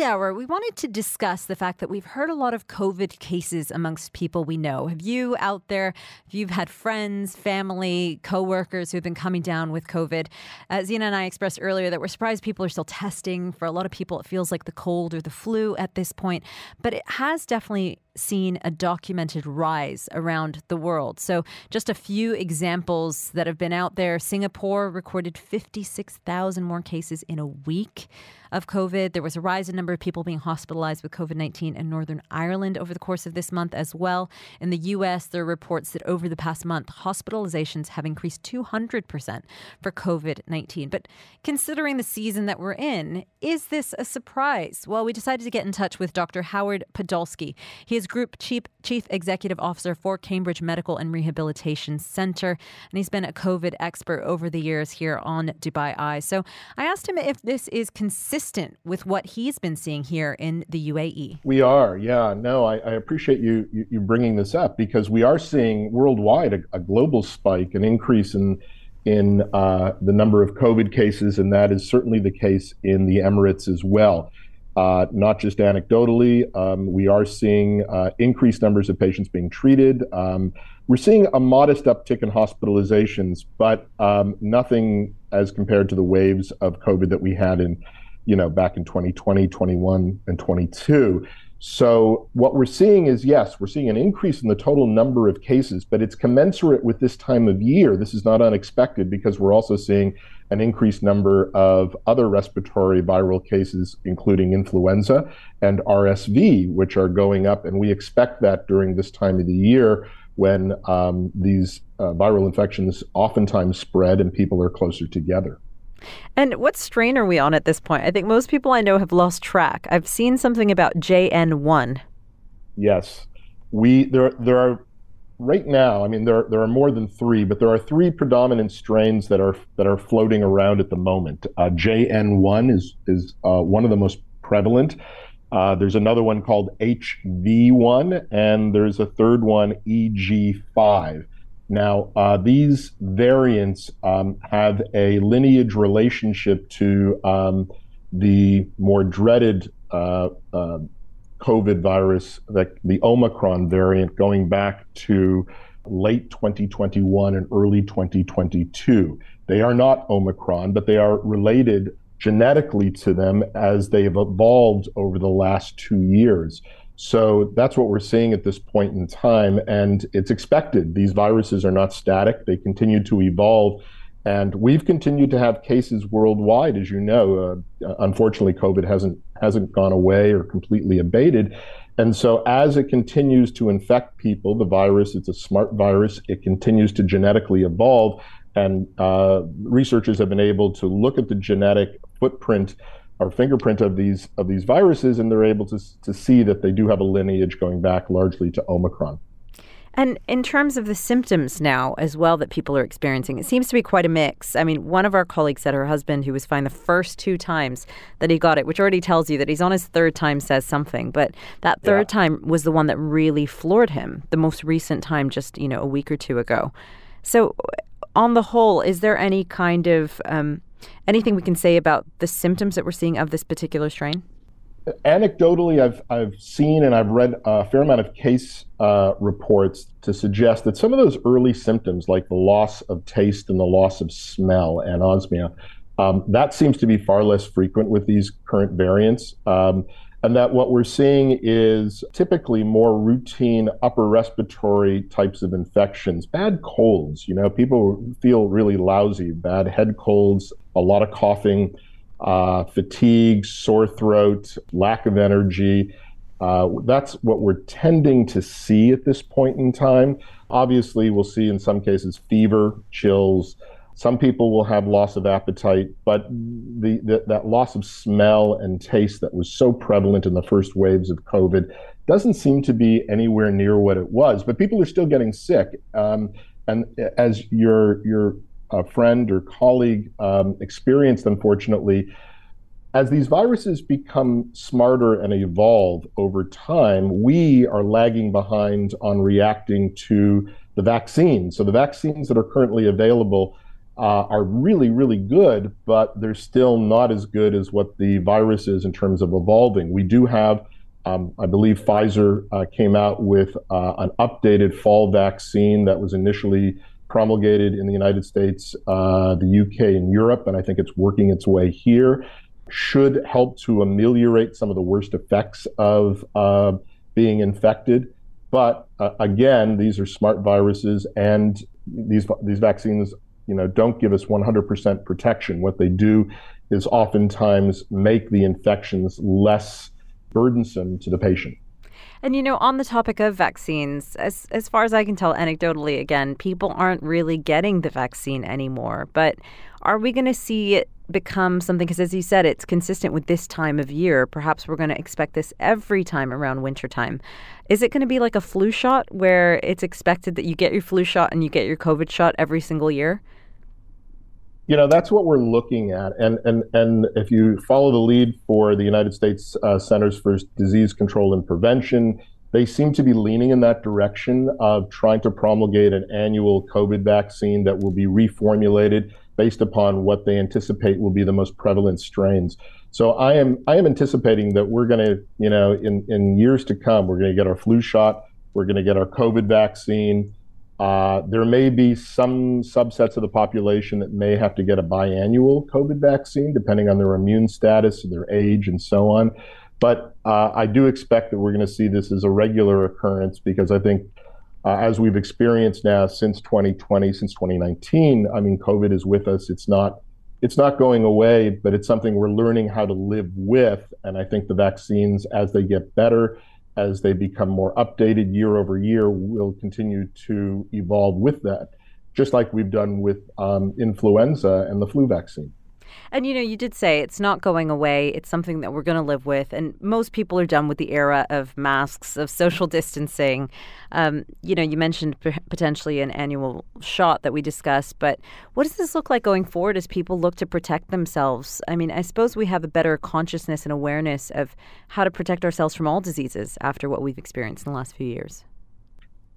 C: Hour, we wanted to discuss the fact that we've heard a lot of COVID cases amongst people we know. Have you out there, if you've had friends, family, coworkers who've been coming down with COVID? Uh, Zena and I expressed earlier that we're surprised people are still testing. For a lot of people, it feels like the cold or the flu at this point, but it has definitely seen a documented rise around the world. So, just a few examples that have been out there Singapore recorded 56,000 more cases in a week of COVID. There was a rise in number of people being hospitalized with COVID 19 in Northern Ireland over the course of this month as well. In the U.S., there are reports that over the past month, hospitalizations have increased 200% for COVID 19. But considering the season that we're in, is this a surprise? Well, we decided to get in touch with Dr. Howard Podolsky. He is Group Chief, Chief Executive Officer for Cambridge Medical and Rehabilitation Center, and he's been a COVID expert over the years here on Dubai Eye. So I asked him if this is consistent with what he's been seeing here in the UAE.
J: We are, yeah. No, I, I appreciate you, you, you bringing this up because we are seeing worldwide a, a global spike, an increase in in uh, the number of COVID cases, and that is certainly the case in the Emirates as well. Uh, not just anecdotally, um, we are seeing uh, increased numbers of patients being treated. Um, we're seeing a modest uptick in hospitalizations, but um, nothing as compared to the waves of COVID that we had in, you know, back in 2020, 21, and 22. So what we're seeing is yes, we're seeing an increase in the total number of cases, but it's commensurate with this time of year. This is not unexpected because we're also seeing an increased number of other respiratory viral cases, including influenza and RSV, which are going up, and we expect that during this time of the year when um, these uh, viral infections oftentimes spread and people are closer together.
C: And what strain are we on at this point? I think most people I know have lost track. I've seen something about JN1.
J: Yes. We there there are right now, I mean there there are more than 3, but there are three predominant strains that are that are floating around at the moment. Uh, JN1 is is uh, one of the most prevalent. Uh, there's another one called HV1, and there's a third one, EG5. Now, uh, these variants um, have a lineage relationship to um, the more dreaded uh, uh, COVID virus, the, the Omicron variant, going back to late 2021 and early 2022. They are not Omicron, but they are related genetically to them as they have evolved over the last two years. So that's what we're seeing at this point in time. And it's expected. These viruses are not static, they continue to evolve. And we've continued to have cases worldwide, as you know. Uh, unfortunately, COVID hasn't hasn't gone away or completely abated. And so, as it continues to infect people, the virus, it's a smart virus, it continues to genetically evolve. And uh, researchers have been able to look at the genetic footprint or fingerprint of these of these viruses, and they're able to, to see that they do have a lineage going back largely to Omicron.
C: And in terms of the symptoms now as well that people are experiencing, it seems to be quite a mix. I mean, one of our colleagues said her husband, who was fine the first two times that he got it, which already tells you that he's on his third time, says something. But that third yeah. time was the one that really floored him, the most recent time, just, you know, a week or two ago. So, on the whole, is there any kind of um, anything we can say about the symptoms that we're seeing of this particular strain?
J: Anecdotally, I've I've seen and I've read a fair amount of case uh, reports to suggest that some of those early symptoms, like the loss of taste and the loss of smell, and anosmia, um, that seems to be far less frequent with these current variants. Um, and that what we're seeing is typically more routine upper respiratory types of infections, bad colds. You know, people feel really lousy, bad head colds, a lot of coughing uh, fatigue, sore throat, lack of energy. Uh, that's what we're tending to see at this point in time. Obviously, we'll see in some cases fever, chills. Some people will have loss of appetite, but the, the, that loss of smell and taste that was so prevalent in the first waves of COVID doesn't seem to be anywhere near what it was. But people are still getting sick. Um, and as your your a friend or colleague um, experienced, unfortunately, as these viruses become smarter and evolve over time, we are lagging behind on reacting to the vaccines. So the vaccines that are currently available uh, are really, really good, but they're still not as good as what the virus is in terms of evolving. We do have, um, I believe Pfizer uh, came out with uh, an updated fall vaccine that was initially promulgated in the United States, uh, the UK, and Europe, and I think it's working its way here, should help to ameliorate some of the worst effects of uh, being infected. But uh, again, these are smart viruses, and these these vaccines, you know, don't give us 100% protection. What they do is oftentimes make the infections less burdensome to the patient.
C: And you know, on the topic of vaccines, as as far as I can tell, anecdotally, again, people aren't really getting the vaccine anymore. But are we going to see it become something? Because as you said, it's consistent with this time of year. Perhaps we're going to expect this every time around wintertime. Is it going to be like a flu shot, where it's expected that you get your flu shot and you get your COVID shot every single year?
J: You know that's what we're looking at. And and and if you follow the lead for the united states uh, centers for disease control and prevention they seem to be leaning in that direction of trying to promulgate an annual covid vaccine that will be reformulated based upon what they anticipate will be the most prevalent strains. So i am i am anticipating that we're going to you know in in years to come we're going to get our flu shot we're going to get our covid vaccine uh, there may be some subsets of the population that may have to get a biannual COVID vaccine, depending on their immune status, and their age, and so on. But uh, I do expect that we're going to see this as a regular occurrence because I think, uh, as we've experienced now since 2020, since 2019, I mean, COVID is with us. It's not. It's not going away, but it's something we're learning how to live with. And I think the vaccines, as they get better, as they become more updated year over year, we'll continue to evolve with that, just like we've done with um, influenza and the flu vaccine.
C: And you know, you did say it's not going away. It's something that we're going to live with. And most people are done with the era of masks, of social distancing. Um, you know, you mentioned p- potentially an annual shot that we discussed, but what does this look like going forward as people look to protect themselves? I mean, I suppose we have a better consciousness and awareness of how to protect ourselves from all diseases after what we've experienced in the last few years.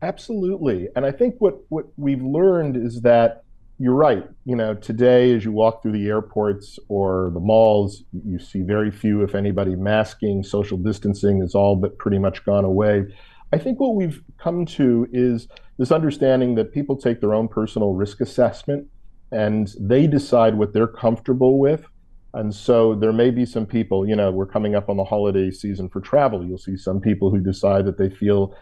J: Absolutely. And I think what, what we've learned is that you're right. You know, today as you walk through the airports or the malls, you see very few, if anybody, masking. Social distancing is all but pretty much gone away. I think what we've come to is this understanding that people take their own personal risk assessment and they decide what they're comfortable with. And so there may be some people, you know, we're coming up on the holiday season for travel. You'll see some people who decide that they feel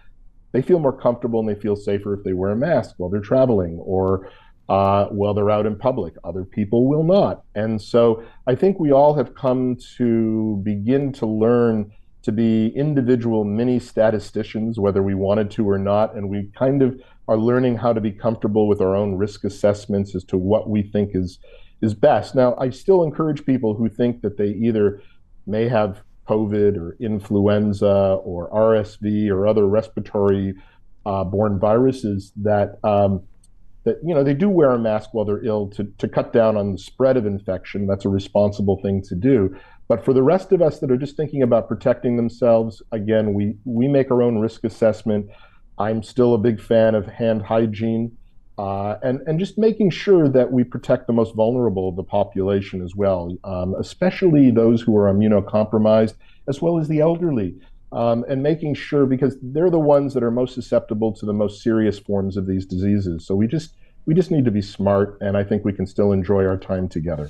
J: they feel more comfortable and they feel safer if they wear a mask while they're traveling or uh, while they're out in public. Other people will not. And so I think we all have come to begin to learn to be individual mini statisticians, whether we wanted to or not. And we kind of are learning how to be comfortable with our own risk assessments as to what we think is is best. Now, I still encourage people who think that they either may have COVID or influenza or RSV or other respiratory uh, borne viruses that um, that you know they do wear a mask while they're ill to, to cut down on the spread of infection. That's a responsible thing to do. But for the rest of us that are just thinking about protecting themselves, again, we we make our own risk assessment. I'm still a big fan of hand hygiene uh, and and just making sure that we protect the most vulnerable of the population as well, um, especially those who are immunocompromised, as well as the elderly, um, and making sure because they're the ones that are most susceptible to the most serious forms of these diseases. So we just we just need to be smart, and I think we can still enjoy our time together.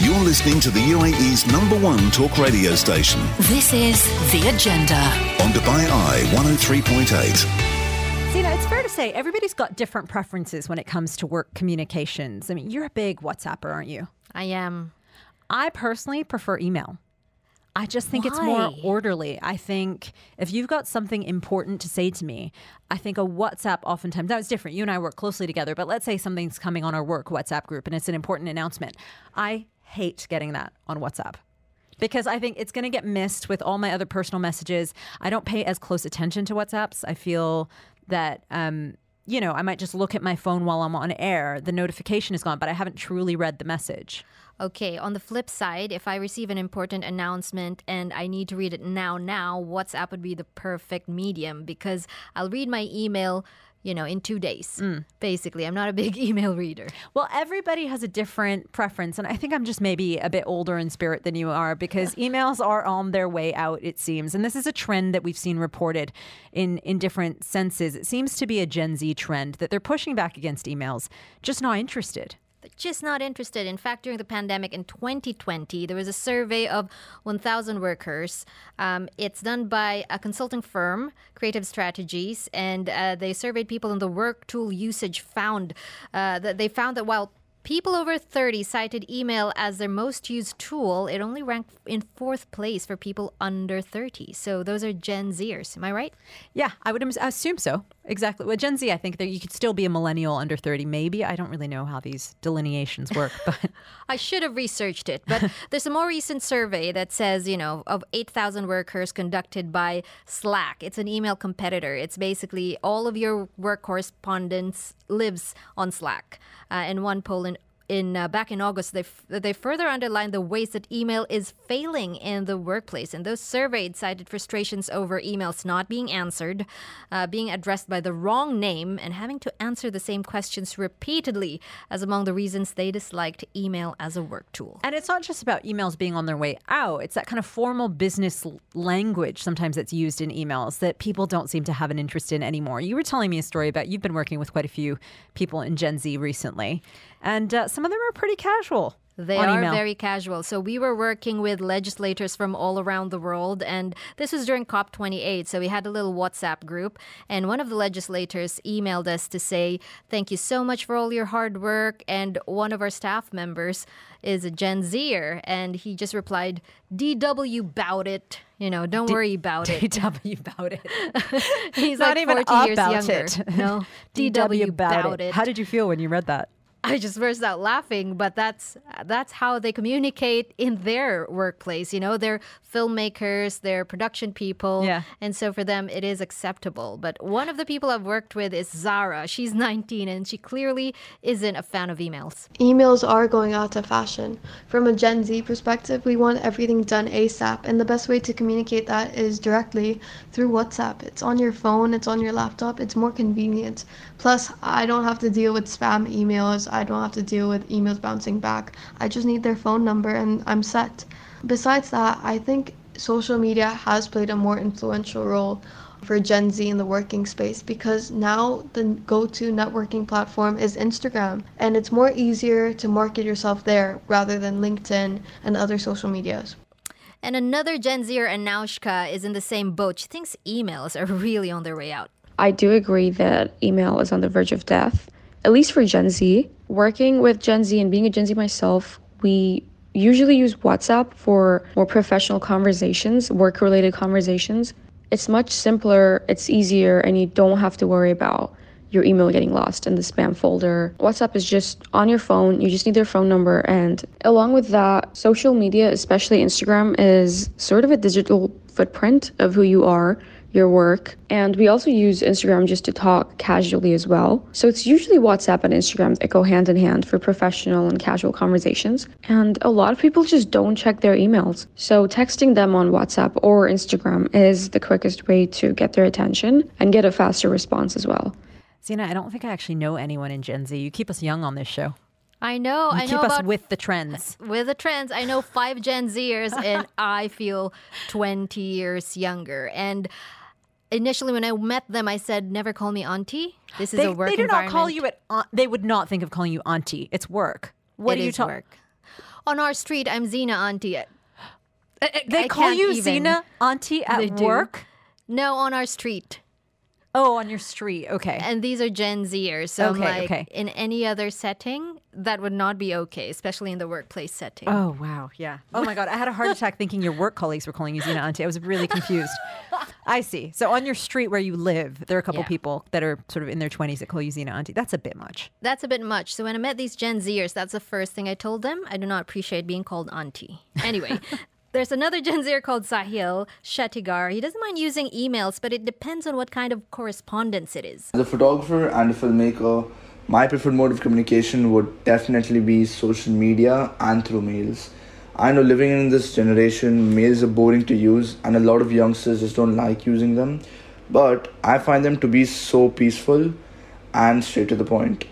A: You're listening to the UAE's number one talk radio station.
B: This is The Agenda.
A: On Dubai Eye 103.8.
C: Zena, it's fair to say everybody's got different preferences when it comes to work communications. I mean, you're a big WhatsApper, aren't you?
D: I am.
C: I personally prefer email. I just think Why? it's more orderly. I think if you've got something important to say to me, I think a WhatsApp oftentimes, that was different. You and I work closely together, but let's say something's coming on our work WhatsApp group and it's an important announcement. I hate getting that on WhatsApp because I think it's going to get missed with all my other personal messages. I don't pay as close attention to WhatsApps. I feel that um, you know, I might just look at my phone while I'm on air. The notification is gone, but I haven't truly read the message.
D: Okay, on the flip side, if I receive an important announcement and I need to read it now, now, WhatsApp would be the perfect medium because I'll read my email you know, in two days. Mm. Basically, I'm not a big email reader.
C: Well, everybody has a different preference. And I think I'm just maybe a bit older in spirit than you are because emails are on their way out, it seems. And this is a trend that we've seen reported in, in different senses. It seems to be a Gen Z trend that they're pushing back against emails, just not interested
D: just not interested. In fact, during the pandemic in 2020, there was a survey of 1,000 workers. Um, it's done by a consulting firm, Creative Strategies, and uh, they surveyed people in the work tool usage. Found uh, that they found that while People over 30 cited email as their most used tool. It only ranked in fourth place for people under 30. So those are Gen Zers. Am I right?
C: Yeah, I would assume so. Exactly. Well, Gen Z, I think that you could still be a millennial under 30, maybe. I don't really know how these delineations work, but.
D: I should have researched it. But there's a more recent survey that says, you know, of 8,000 workers conducted by Slack. It's an email competitor. It's basically all of your work correspondence lives on Slack. Uh, in one poll in in uh, back in August, they f- they further underlined the ways that email is failing in the workplace, and those surveyed cited frustrations over emails not being answered, uh, being addressed by the wrong name, and having to answer the same questions repeatedly as among the reasons they disliked email as a work tool.
C: And it's not just about emails being on their way out; it's that kind of formal business language sometimes that's used in emails that people don't seem to have an interest in anymore. You were telling me a story about you've been working with quite a few people in Gen Z recently, and uh, some of them are pretty casual.
D: They are email. very casual. So we were working with legislators from all around the world, and this was during COP28. So we had a little WhatsApp group, and one of the legislators emailed us to say, Thank you so much for all your hard work. And one of our staff members is a Gen Zer, and he just replied, DW bout it. You know, don't D- worry about it.
C: DW about it.
D: He's Not like even 40 years younger. It. No, DW about it.
C: How did you feel when you read that?
D: I just burst out laughing, but that's that's how they communicate in their workplace. You know, they're filmmakers, they're production people,
C: yeah.
D: and so for them it is acceptable. But one of the people I've worked with is Zara. She's 19 and she clearly isn't a fan of emails.
K: Emails are going out of fashion. From a Gen Z perspective, we want everything done ASAP, and the best way to communicate that is directly through WhatsApp. It's on your phone, it's on your laptop, it's more convenient. Plus, I don't have to deal with spam emails. I don't have to deal with emails bouncing back. I just need their phone number and I'm set. Besides that, I think social media has played a more influential role for Gen Z in the working space because now the go to networking platform is Instagram and it's more easier to market yourself there rather than LinkedIn and other social medias.
D: And another Gen Zer, Anoushka, is in the same boat. She thinks emails are really on their way out.
L: I do agree that email is on the verge of death, at least for Gen Z. Working with Gen Z and being a Gen Z myself, we usually use WhatsApp for more professional conversations, work related conversations. It's much simpler, it's easier, and you don't have to worry about your email getting lost in the spam folder. WhatsApp is just on your phone. You just need their phone number. And along with that, social media, especially Instagram, is sort of a digital footprint of who you are your work. And we also use Instagram just to talk casually as well. So it's usually WhatsApp and Instagram that go hand in hand for professional and casual conversations. And a lot of people just don't check their emails. So texting them on WhatsApp or Instagram is the quickest way to get their attention and get a faster response as well.
C: Zena, I don't think I actually know anyone in Gen Z. You keep us young on this show.
D: I know.
C: You
D: I
C: keep
D: know
C: us
D: about
C: with the trends.
D: with the trends. I know five Gen Zers, and I feel twenty years younger. And initially, when I met them, I said, "Never call me auntie. This is
C: They,
D: a work
C: they do not call you at. They would not think of calling you auntie. It's work. What
D: It
C: do you talk?
D: work. On our street, I'm Zena auntie. I- I-
C: They
D: I
C: call you
D: even.
C: Zena auntie at
D: They do.
C: work.
D: No, on our street.
C: Oh, on your street. Okay.
D: And these are Gen Zers. So
C: Okay,
D: like,
C: okay.
D: in any other setting, that would not be okay, especially in the workplace setting.
C: Oh wow, yeah. Oh my god, I had a heart attack thinking your work colleagues were calling you Zena auntie. I was really confused. I see. So on your street where you live, there are a couple
D: Yeah.
C: people that are sort of in their twenties that call you Zena auntie. That's a bit much.
D: That's a bit much. So when I met these Gen Zers, that's the first thing I told them. I do not appreciate being called auntie. Anyway, there's another Gen Zer called Sahil Shetigar. He doesn't mind using emails, but it depends on what kind of correspondence it is.
M: As a photographer and a filmmaker, my preferred mode of communication would definitely be social media and through mails. I know living in this generation, mails are boring to use, and a lot of youngsters just don't like using them. But I find them to be so peaceful and straight to the point.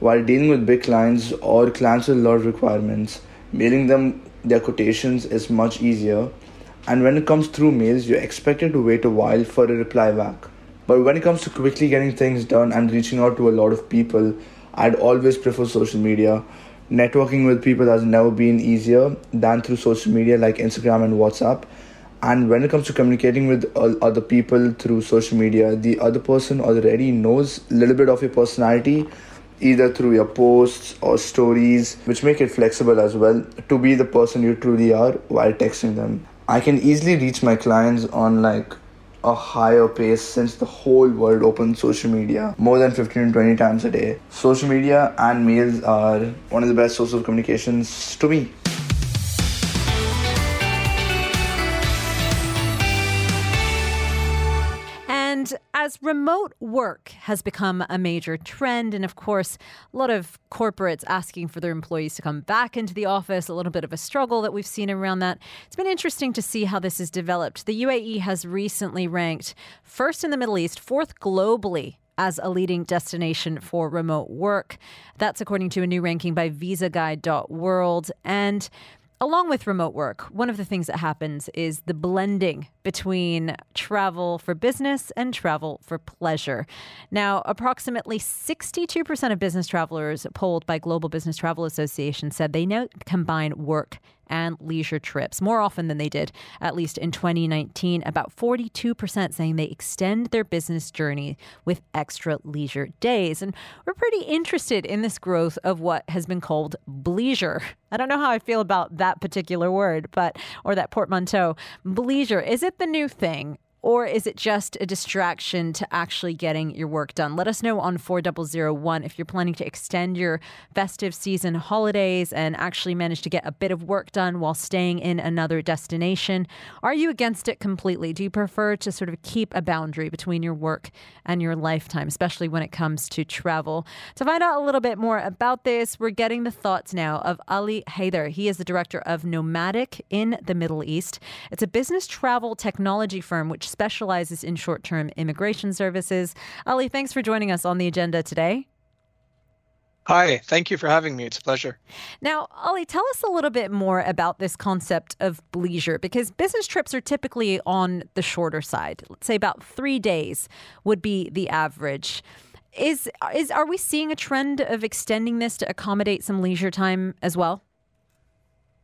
M: While dealing with big clients or clients with a lot of requirements, mailing them their quotations is much easier. And when it comes through mails, you're expected to wait a while for a reply back. But when it comes to quickly getting things done and reaching out to a lot of people, I'd always prefer social media. Networking with people has never been easier than through social media like Instagram and WhatsApp. And when it comes to communicating with other people through social media, the other person already knows a little bit of your personality, either through your posts or stories, which make it flexible as well to be the person you truly are while texting them. I can easily reach my clients on like a higher pace since the whole world opens social media more than 15 to 20 times a day. Social media and mails are one of the best sources of communications to me.
C: As remote work has become a major trend, and of course, a lot of corporates asking for their employees to come back into the office, a little bit of a struggle that we've seen around that. It's been interesting to see how this has developed. The UAE has recently ranked first in the Middle East, fourth globally as a leading destination for remote work. That's according to a new ranking by VisaGuide.world. And Along with remote work, one of the things that happens is the blending between travel for business and travel for pleasure. Now, approximately 62% of business travelers polled by Global Business Travel Association said they now combine work and leisure trips more often than they did, at least in 2019. About 42% saying they extend their business journey with extra leisure days. And we're pretty interested in this growth of what has been called bleisure. I don't know how I feel about that particular word, but or that portmanteau. Bleisure, is it the new thing? Or is it just a distraction to actually getting your work done? Let us know on 4001 if you're planning to extend your festive season holidays and actually manage to get a bit of work done while staying in another destination. Are you against it completely? Do you prefer to sort of keep a boundary between your work and your lifetime, especially when it comes to travel? To find out a little bit more about this, we're getting the thoughts now of Ali Haider. He is the director of Nomadic in the Middle East. It's a business travel technology firm which specializes in short term immigration services. Ali, thanks for joining us on the agenda today.
N: Hi, thank you for having me. It's a pleasure.
C: Now, Ali, tell us a little bit more about this concept of bleisure because business trips are typically on the shorter side. Let's say about three days would be the average. Is is are we seeing a trend of extending this to accommodate some leisure time as well?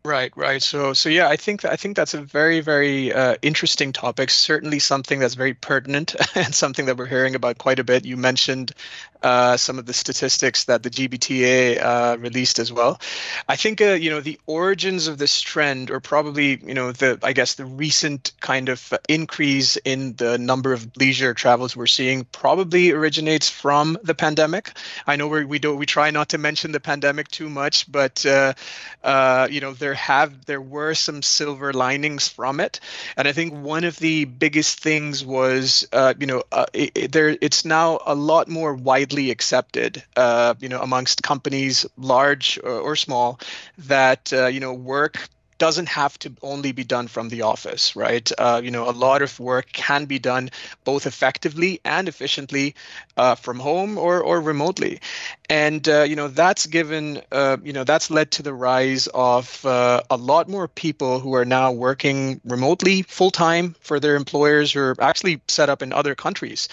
N: Right, right. So, so yeah, I think I think that's a very, very uh, interesting topic. Certainly, something that's very pertinent and something that we're hearing about quite a bit. You mentioned uh, some of the statistics that the GBTA uh, released as well. I think uh, you know the origins of this trend, or probably you know the I guess the recent kind of increase in the number of leisure travels we're seeing, probably originates from the pandemic. I know we we don't we try not to mention the pandemic too much, but uh, uh, you know there have there were some silver linings from it, and I think one of the biggest things was you know it, it, there it's now a lot more widely widely accepted, uh, you know, amongst companies, large or, or small, that uh, you know work doesn't have to only be done from the office, right? Uh, you know, a lot of work can be done both effectively and efficiently uh, from home or or remotely, and uh, you know that's given uh, you know that's led to the rise of uh, a lot more people who are now working remotely full time for their employers who are actually set up in other countries,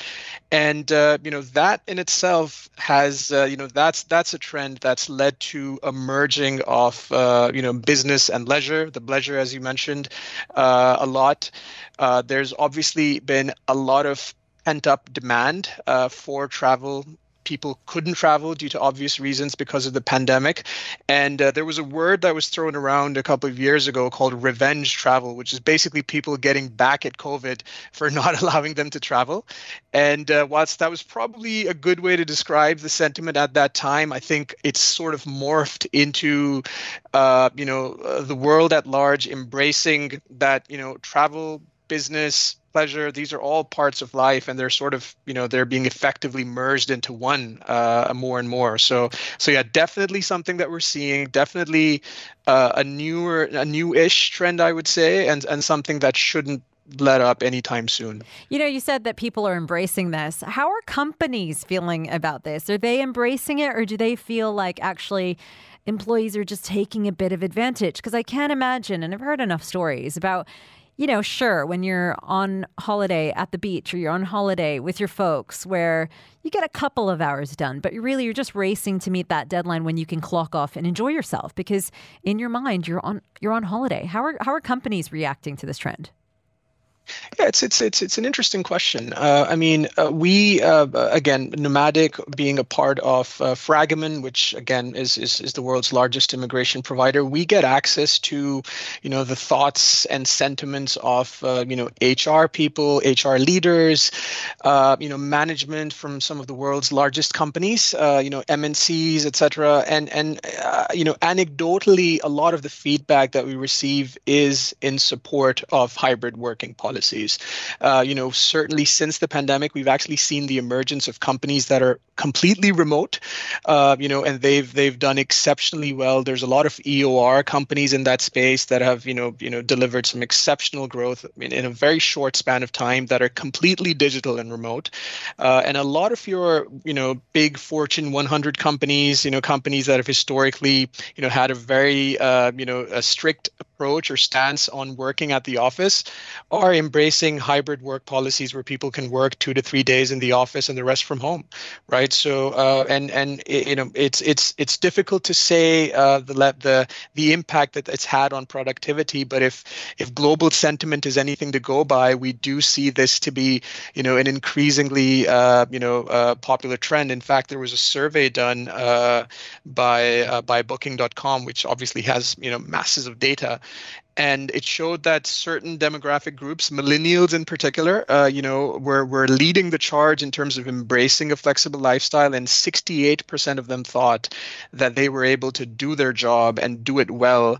N: and uh, you know that in itself has you know that's that's a trend that's led to a merging of you know business and leisure the pleasure, as you mentioned, uh, a lot. Uh, there's obviously been a lot of pent up demand uh, for travel people couldn't travel due to obvious reasons because of the pandemic. And uh, there was a word that was thrown around a couple of years ago called revenge travel, which is basically people getting back at COVID for not allowing them to travel. And uh, whilst that was probably a good way to describe the sentiment at that time, I think it's sort of morphed into, uh, you know, uh, the world at large embracing that, you know, travel business pleasure these are all parts of life and they're sort of you know they're being effectively merged into one uh, more and more so so yeah definitely something that we're seeing definitely uh, a newer a new-ish trend i would say and and something that shouldn't let up anytime soon.
C: You know, you said that people are embracing this. How are companies feeling about this? Are they embracing it or do they feel like actually employees are just taking a bit of advantage? Because I can't imagine, and I've heard enough stories about you know, sure, when you're on holiday at the beach or you're on holiday with your folks where you get a couple of hours done, but really you're just racing to meet that deadline when you can clock off and enjoy yourself because in your mind you're on you're on holiday. How are how are companies reacting to this trend?
N: Yeah, it's it's it's it's an interesting question. Uh, I mean, uh, we uh, again, Nomadic being a part of uh, Fragomen, which again is, is is the world's largest immigration provider, we get access to, you know, the thoughts and sentiments of uh, you know HR people, HR leaders, uh, you know, management from some of the world's largest companies, you know, MNCs, etc. And and you know, anecdotally, a lot of the feedback that we receive is in support of hybrid working policy policies. Uh, you know, certainly since the pandemic, we've actually seen the emergence of companies that are completely remote. Uh, you know, and they've they've done exceptionally well. There's a lot of EOR companies in that space that have you know you know delivered some exceptional growth in, in a very short span of time that are completely digital and remote. Uh, and a lot of your you know big Fortune 100 companies, you know, companies that have historically you know had a very uh, you know a strict approach or stance on working at the office are embracing hybrid work policies where people can work two to three days in the office and the rest from home right? So uh, and and you know it's it's it's difficult to say uh, the the the impact that it's had on productivity but if if global sentiment is anything to go by we do see this to be you know an increasingly uh, you know uh, popular trend. In fact there was a survey done uh, by uh, by booking.com which obviously has you know masses of data and it showed that certain demographic groups, millennials in particular, uh, you know, were were leading the charge in terms of embracing a flexible lifestyle, and 68% of them thought that they were able to do their job and do it well,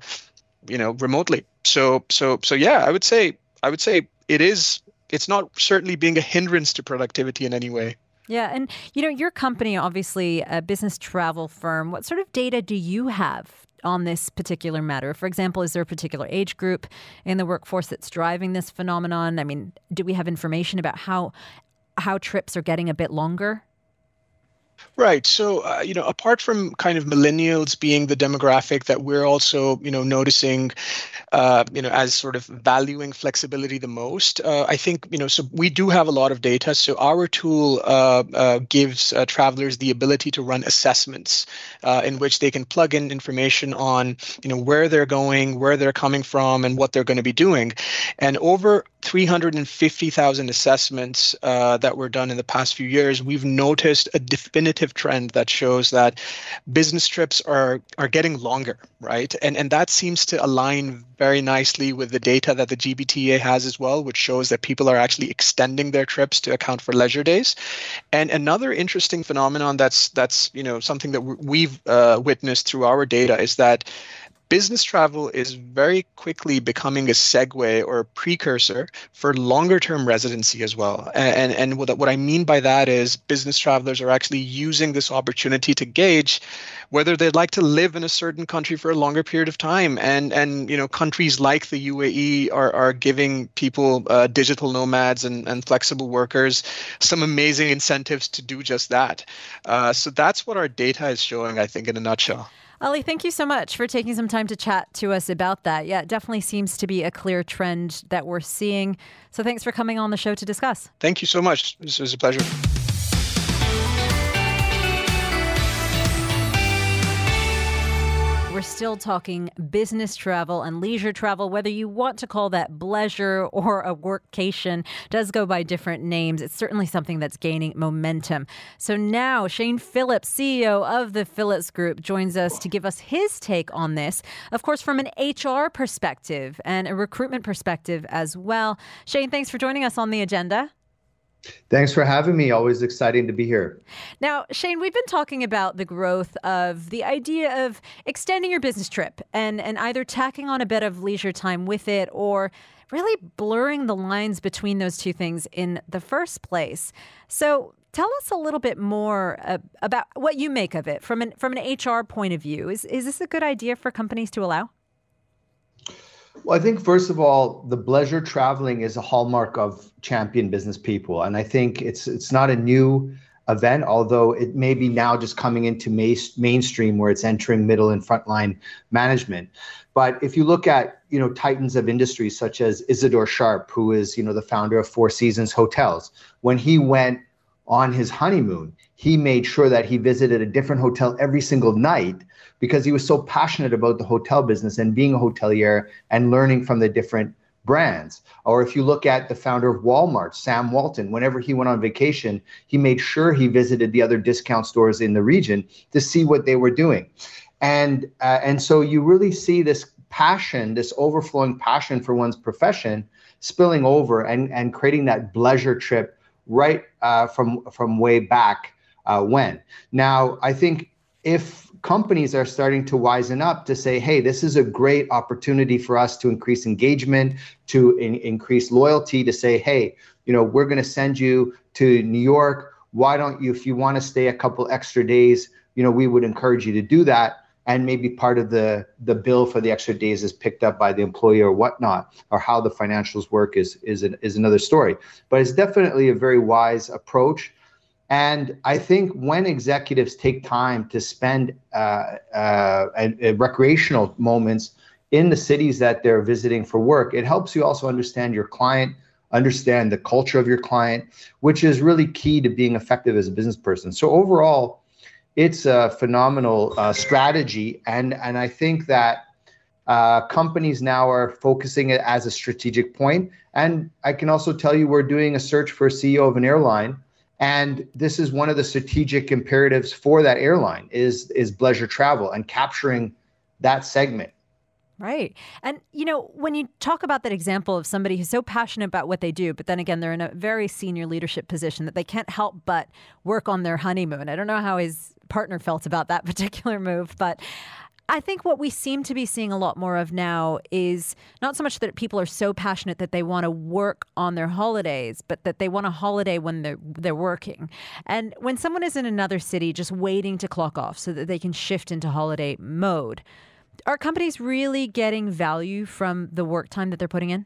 N: you know, remotely. So so so yeah, I would say I would say it is. It's not certainly being a hindrance to productivity in any way.
C: Yeah, and you know, your company, obviously a business travel firm. What sort of data do you have on this particular matter? For example, is there a particular age group in the workforce that's driving this phenomenon? I mean, do we have information about how how trips are getting a bit longer?
N: Right. So, uh, you know, apart from kind of millennials being the demographic that we're also, you know, noticing, uh, you know, as sort of valuing flexibility the most, uh, I think, you know, so we do have a lot of data. So our tool uh, uh, gives uh, travelers the ability to run assessments in which they can plug in information on, you know, where they're going, where they're coming from, and what they're going to be doing. And over 350,000 assessments that were done in the past few years, we've noticed a definitive trend that shows that business trips are are getting longer, right? And and that seems to align very nicely with the data that the GBTA has as well, which shows that people are actually extending their trips to account for leisure days. And another interesting phenomenon that's that's you know something that we've uh, witnessed through our data is that business travel is very quickly becoming a segue or a precursor for longer term residency as well. And, and what, what I mean by that is business travelers are actually using this opportunity to gauge whether they'd like to live in a certain country for a longer period of time. And, and you know, countries like the UAE are, are giving people, uh, digital nomads and, and flexible workers, some amazing incentives to do just that. Uh, so that's what our data is showing, I think, in a nutshell.
C: Ali, thank you so much for taking some time to chat to us about that. Yeah, it definitely seems to be a clear trend that we're seeing. So thanks for coming on the show to discuss.
N: Thank you so much. This was a pleasure.
C: Still talking business travel and leisure travel, whether you want to call that bleisure or a workcation, does go by different names. It's certainly something that's gaining momentum. So now Shane Phillips, CEO of the Phillips Group, joins us to give us his take on this, of course, from an HR perspective and a recruitment perspective as well. Shane, thanks for joining us on the agenda.
O: Thanks for having me. Always exciting to be here.
C: Now, Shane, we've been talking about the growth of the idea of extending your business trip and, and either tacking on a bit of leisure time with it or really blurring the lines between those two things in the first place. So, tell us a little bit more uh, about what you make of it from an from an HR point of view. Is is this a good idea for companies to allow?
O: Well, I think first of all, the bleisure traveling is a hallmark of champion business people, and I think it's it's not a new event, although it may be now just coming into mainstream where it's entering middle and frontline management. But if you look at you know titans of industry such as Isadore Sharp, who is you know the founder of Four Seasons Hotels, when he went on his honeymoon, he made sure that he visited a different hotel every single night because he was so passionate about the hotel business and being a hotelier and learning from the different brands. Or if you look at the founder of Walmart, Sam Walton, whenever he went on vacation, he made sure he visited the other discount stores in the region to see what they were doing. And uh, and so you really see this passion, this overflowing passion for one's profession spilling over and, and creating that bleisure trip right uh, from from way back uh, when. Now, I think if companies are starting to wisen up to say, hey, this is a great opportunity for us to increase engagement, to in- increase loyalty, to say, hey, you know, we're going to send you to New York. Why don't you, if you want to stay a couple extra days, you know, we would encourage you to do that. And maybe part of the the bill for the extra days is picked up by the employee or whatnot, or how the financials work is is an, is another story. But it's definitely a very wise approach and I think when executives take time to spend uh, uh, recreational moments in the cities that they're visiting for work, it helps you also understand your client, understand the culture of your client, which is really key to being effective as a business person. So overall, it's a phenomenal uh, strategy, and and I think that uh, companies now are focusing it as a strategic point. And I can also tell you, we're doing a search for a CEO of an airline and this is one of the strategic imperatives for that airline is is bleisure travel and capturing that segment
C: Right. And, you know, when you talk about that example of somebody who's so passionate about what they do, but then again, they're in a very senior leadership position that they can't help but work on their honeymoon. I don't know how his partner felt about that particular move, but I think what we seem to be seeing a lot more of now is not so much that people are so passionate that they want to work on their holidays, but that they want a holiday when they're they're working. And when someone is in another city just waiting to clock off so that they can shift into holiday mode, are companies really getting value from the work time that they're putting in?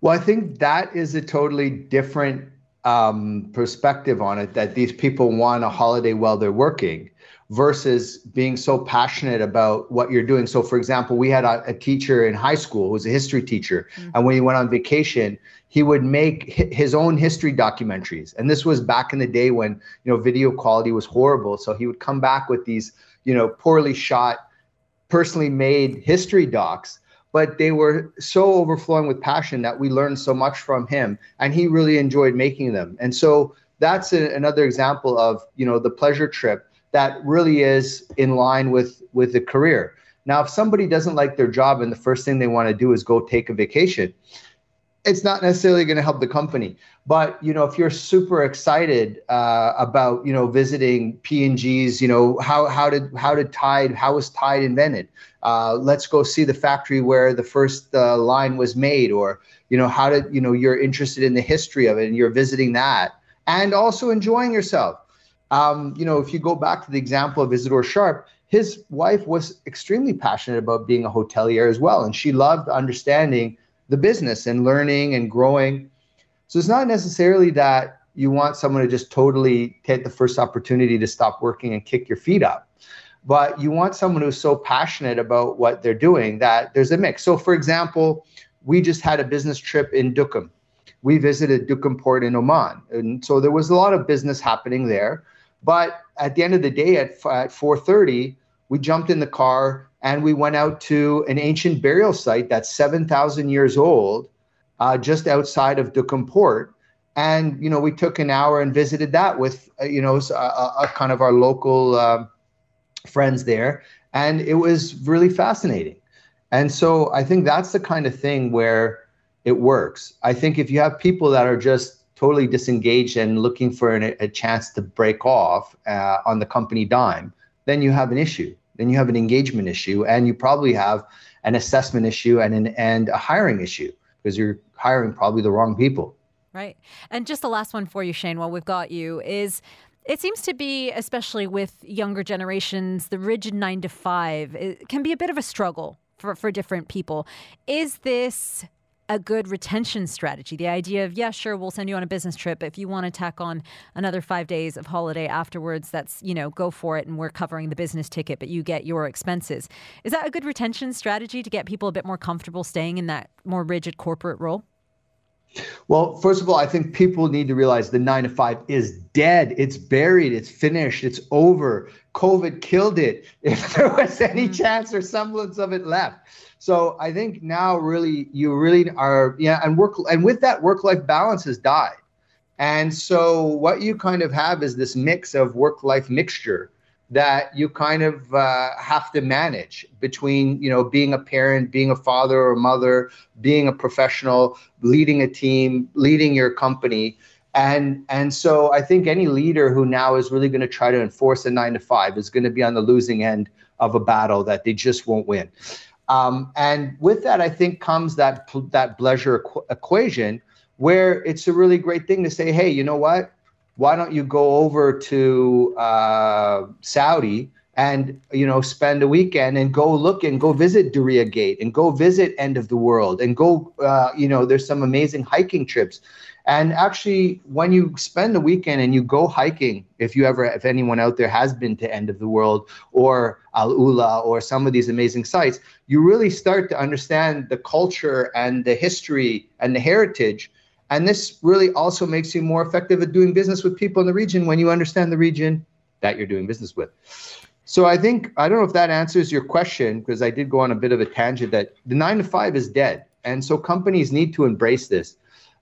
O: Well, I think that is a totally different um, perspective on it that these people want a holiday while they're working versus being so passionate about what you're doing. So, for example, we had a, a teacher in high school who was a history teacher, mm-hmm. and when he went on vacation, he would make his own history documentaries. And this was back in the day when you know video quality was horrible. So he would come back with these you know poorly shot, personally made history docs. But they were so overflowing with passion that we learned so much from him, and he really enjoyed making them. And so that's a, another example of you know the bleisure trip that really is in line with with the career. Now, if somebody doesn't like their job and the first thing they want to do is go take a vacation, it's not necessarily going to help the company. But you know, if you're super excited uh, about you know visiting P and G's, you know how how did how did Tide how was Tide invented? Uh, let's go see the factory where the first uh, line was made, or you know how did you know you're interested in the history of it and you're visiting that, and also enjoying yourself. Um, you know, if you go back to the example of Isadore Sharp, his wife was extremely passionate about being a hotelier as well, and she loved understanding the business and learning and growing. So it's not necessarily that you want someone to just totally take the first opportunity to stop working and kick your feet up. But you want someone who's so passionate about what they're doing that there's a mix. So, for example, we just had a business trip in Duqm. We visited Duqm Port in Oman. And so there was a lot of business happening there. But at the end of the day, at, at 4:30, we jumped in the car and we went out to an ancient burial site that's 7,000 years old, uh, just outside of Duqm Port. And you know, we took an hour and visited that with uh, you know a, a, kind of our local uh, friends there, and it was really fascinating. And so I think that's the kind of thing where it works. I think if you have people that are just totally disengaged and looking for an, a chance to break off uh, on the company dime, then you have an issue. Then you have an engagement issue, and you probably have an assessment issue and an and a hiring issue because you're hiring probably the wrong people.
C: Right. And just the last one for you, Shane, while we've got you, is it seems to be, especially with younger generations, the rigid nine to five can be a bit of a struggle for, for different people. Is this a good retention strategy. The idea of, yeah, sure, we'll send you on a business trip. If you want to tack on another five days of holiday afterwards, that's, you know, go for it. And we're covering the business ticket, but you get your expenses. Is that a good retention strategy to get people a bit more comfortable staying in that more rigid corporate role?
O: Well, first of all, I think people need to realize the nine to five is dead. It's buried. It's finished. It's over. COVID killed it. If there was any mm. chance or semblance of it left. So I think now really you really are yeah, and work and with that work life balance has died. And so what you kind of have is this mix of work life mixture that you kind of uh, have to manage between you know being a parent being a father or mother being a professional leading a team leading your company and and so i think any leader who now is really going to try to enforce a 9 to 5 is going to be on the losing end of a battle that they just won't win um, and with that, I think comes that that bleisure equ- equation, where it's a really great thing to say, hey, you know what? Why don't you go over to uh, Saudi and you know spend a weekend and go look and go visit Diriyah Gate and go visit End of the World and go, uh, you know, there's some amazing hiking trips. And actually, when you spend a weekend and you go hiking, if you ever, if anyone out there has been to End of the World or Al Ula or some of these amazing sites, you really start to understand the culture and the history and the heritage. And this really also makes you more effective at doing business with people in the region when you understand the region that you're doing business with. So I think I don't know if that answers your question because I did go on a bit of a tangent that the nine to five is dead, and so companies need to embrace this.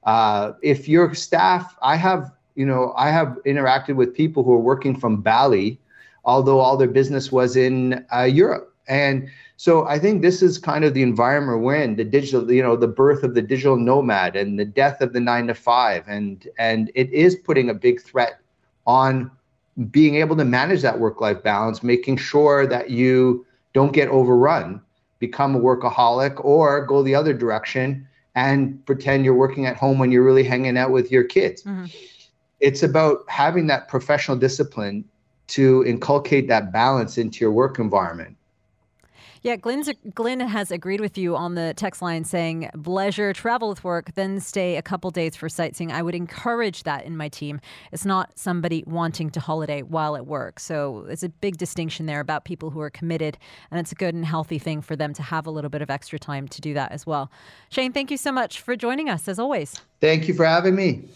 O: Uh, if your staff, I have, you know, I have interacted with people who are working from Bali, although all their business was in uh, Europe. And so I think this is kind of the environment we're in, the digital, you know, the birth of the digital nomad and the death of the nine to five. And and it is putting a big threat on being able to manage that work-life balance, making sure that you don't get overrun, become a workaholic, or go the other direction and pretend you're working at home when you're really hanging out with your kids. Mm-hmm. It's about having that professional discipline to inculcate that balance into your work environment.
C: Yeah, Glenn's, Glenn has agreed with you on the text line saying, leisure, travel with work, then stay a couple days for sightseeing. I would encourage that in my team. It's not somebody wanting to holiday while at work. So it's a big distinction there about people who are committed, and it's a good and healthy thing for them to have a little bit of extra time to do that as well. Shane, thank you so much for joining us as always.
O: Thank you for having me.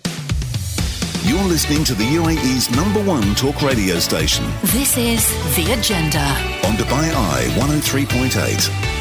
A: You're listening to the UAE's number one talk radio station
B: This is The Agenda.
A: on Dubai Eye 103.8.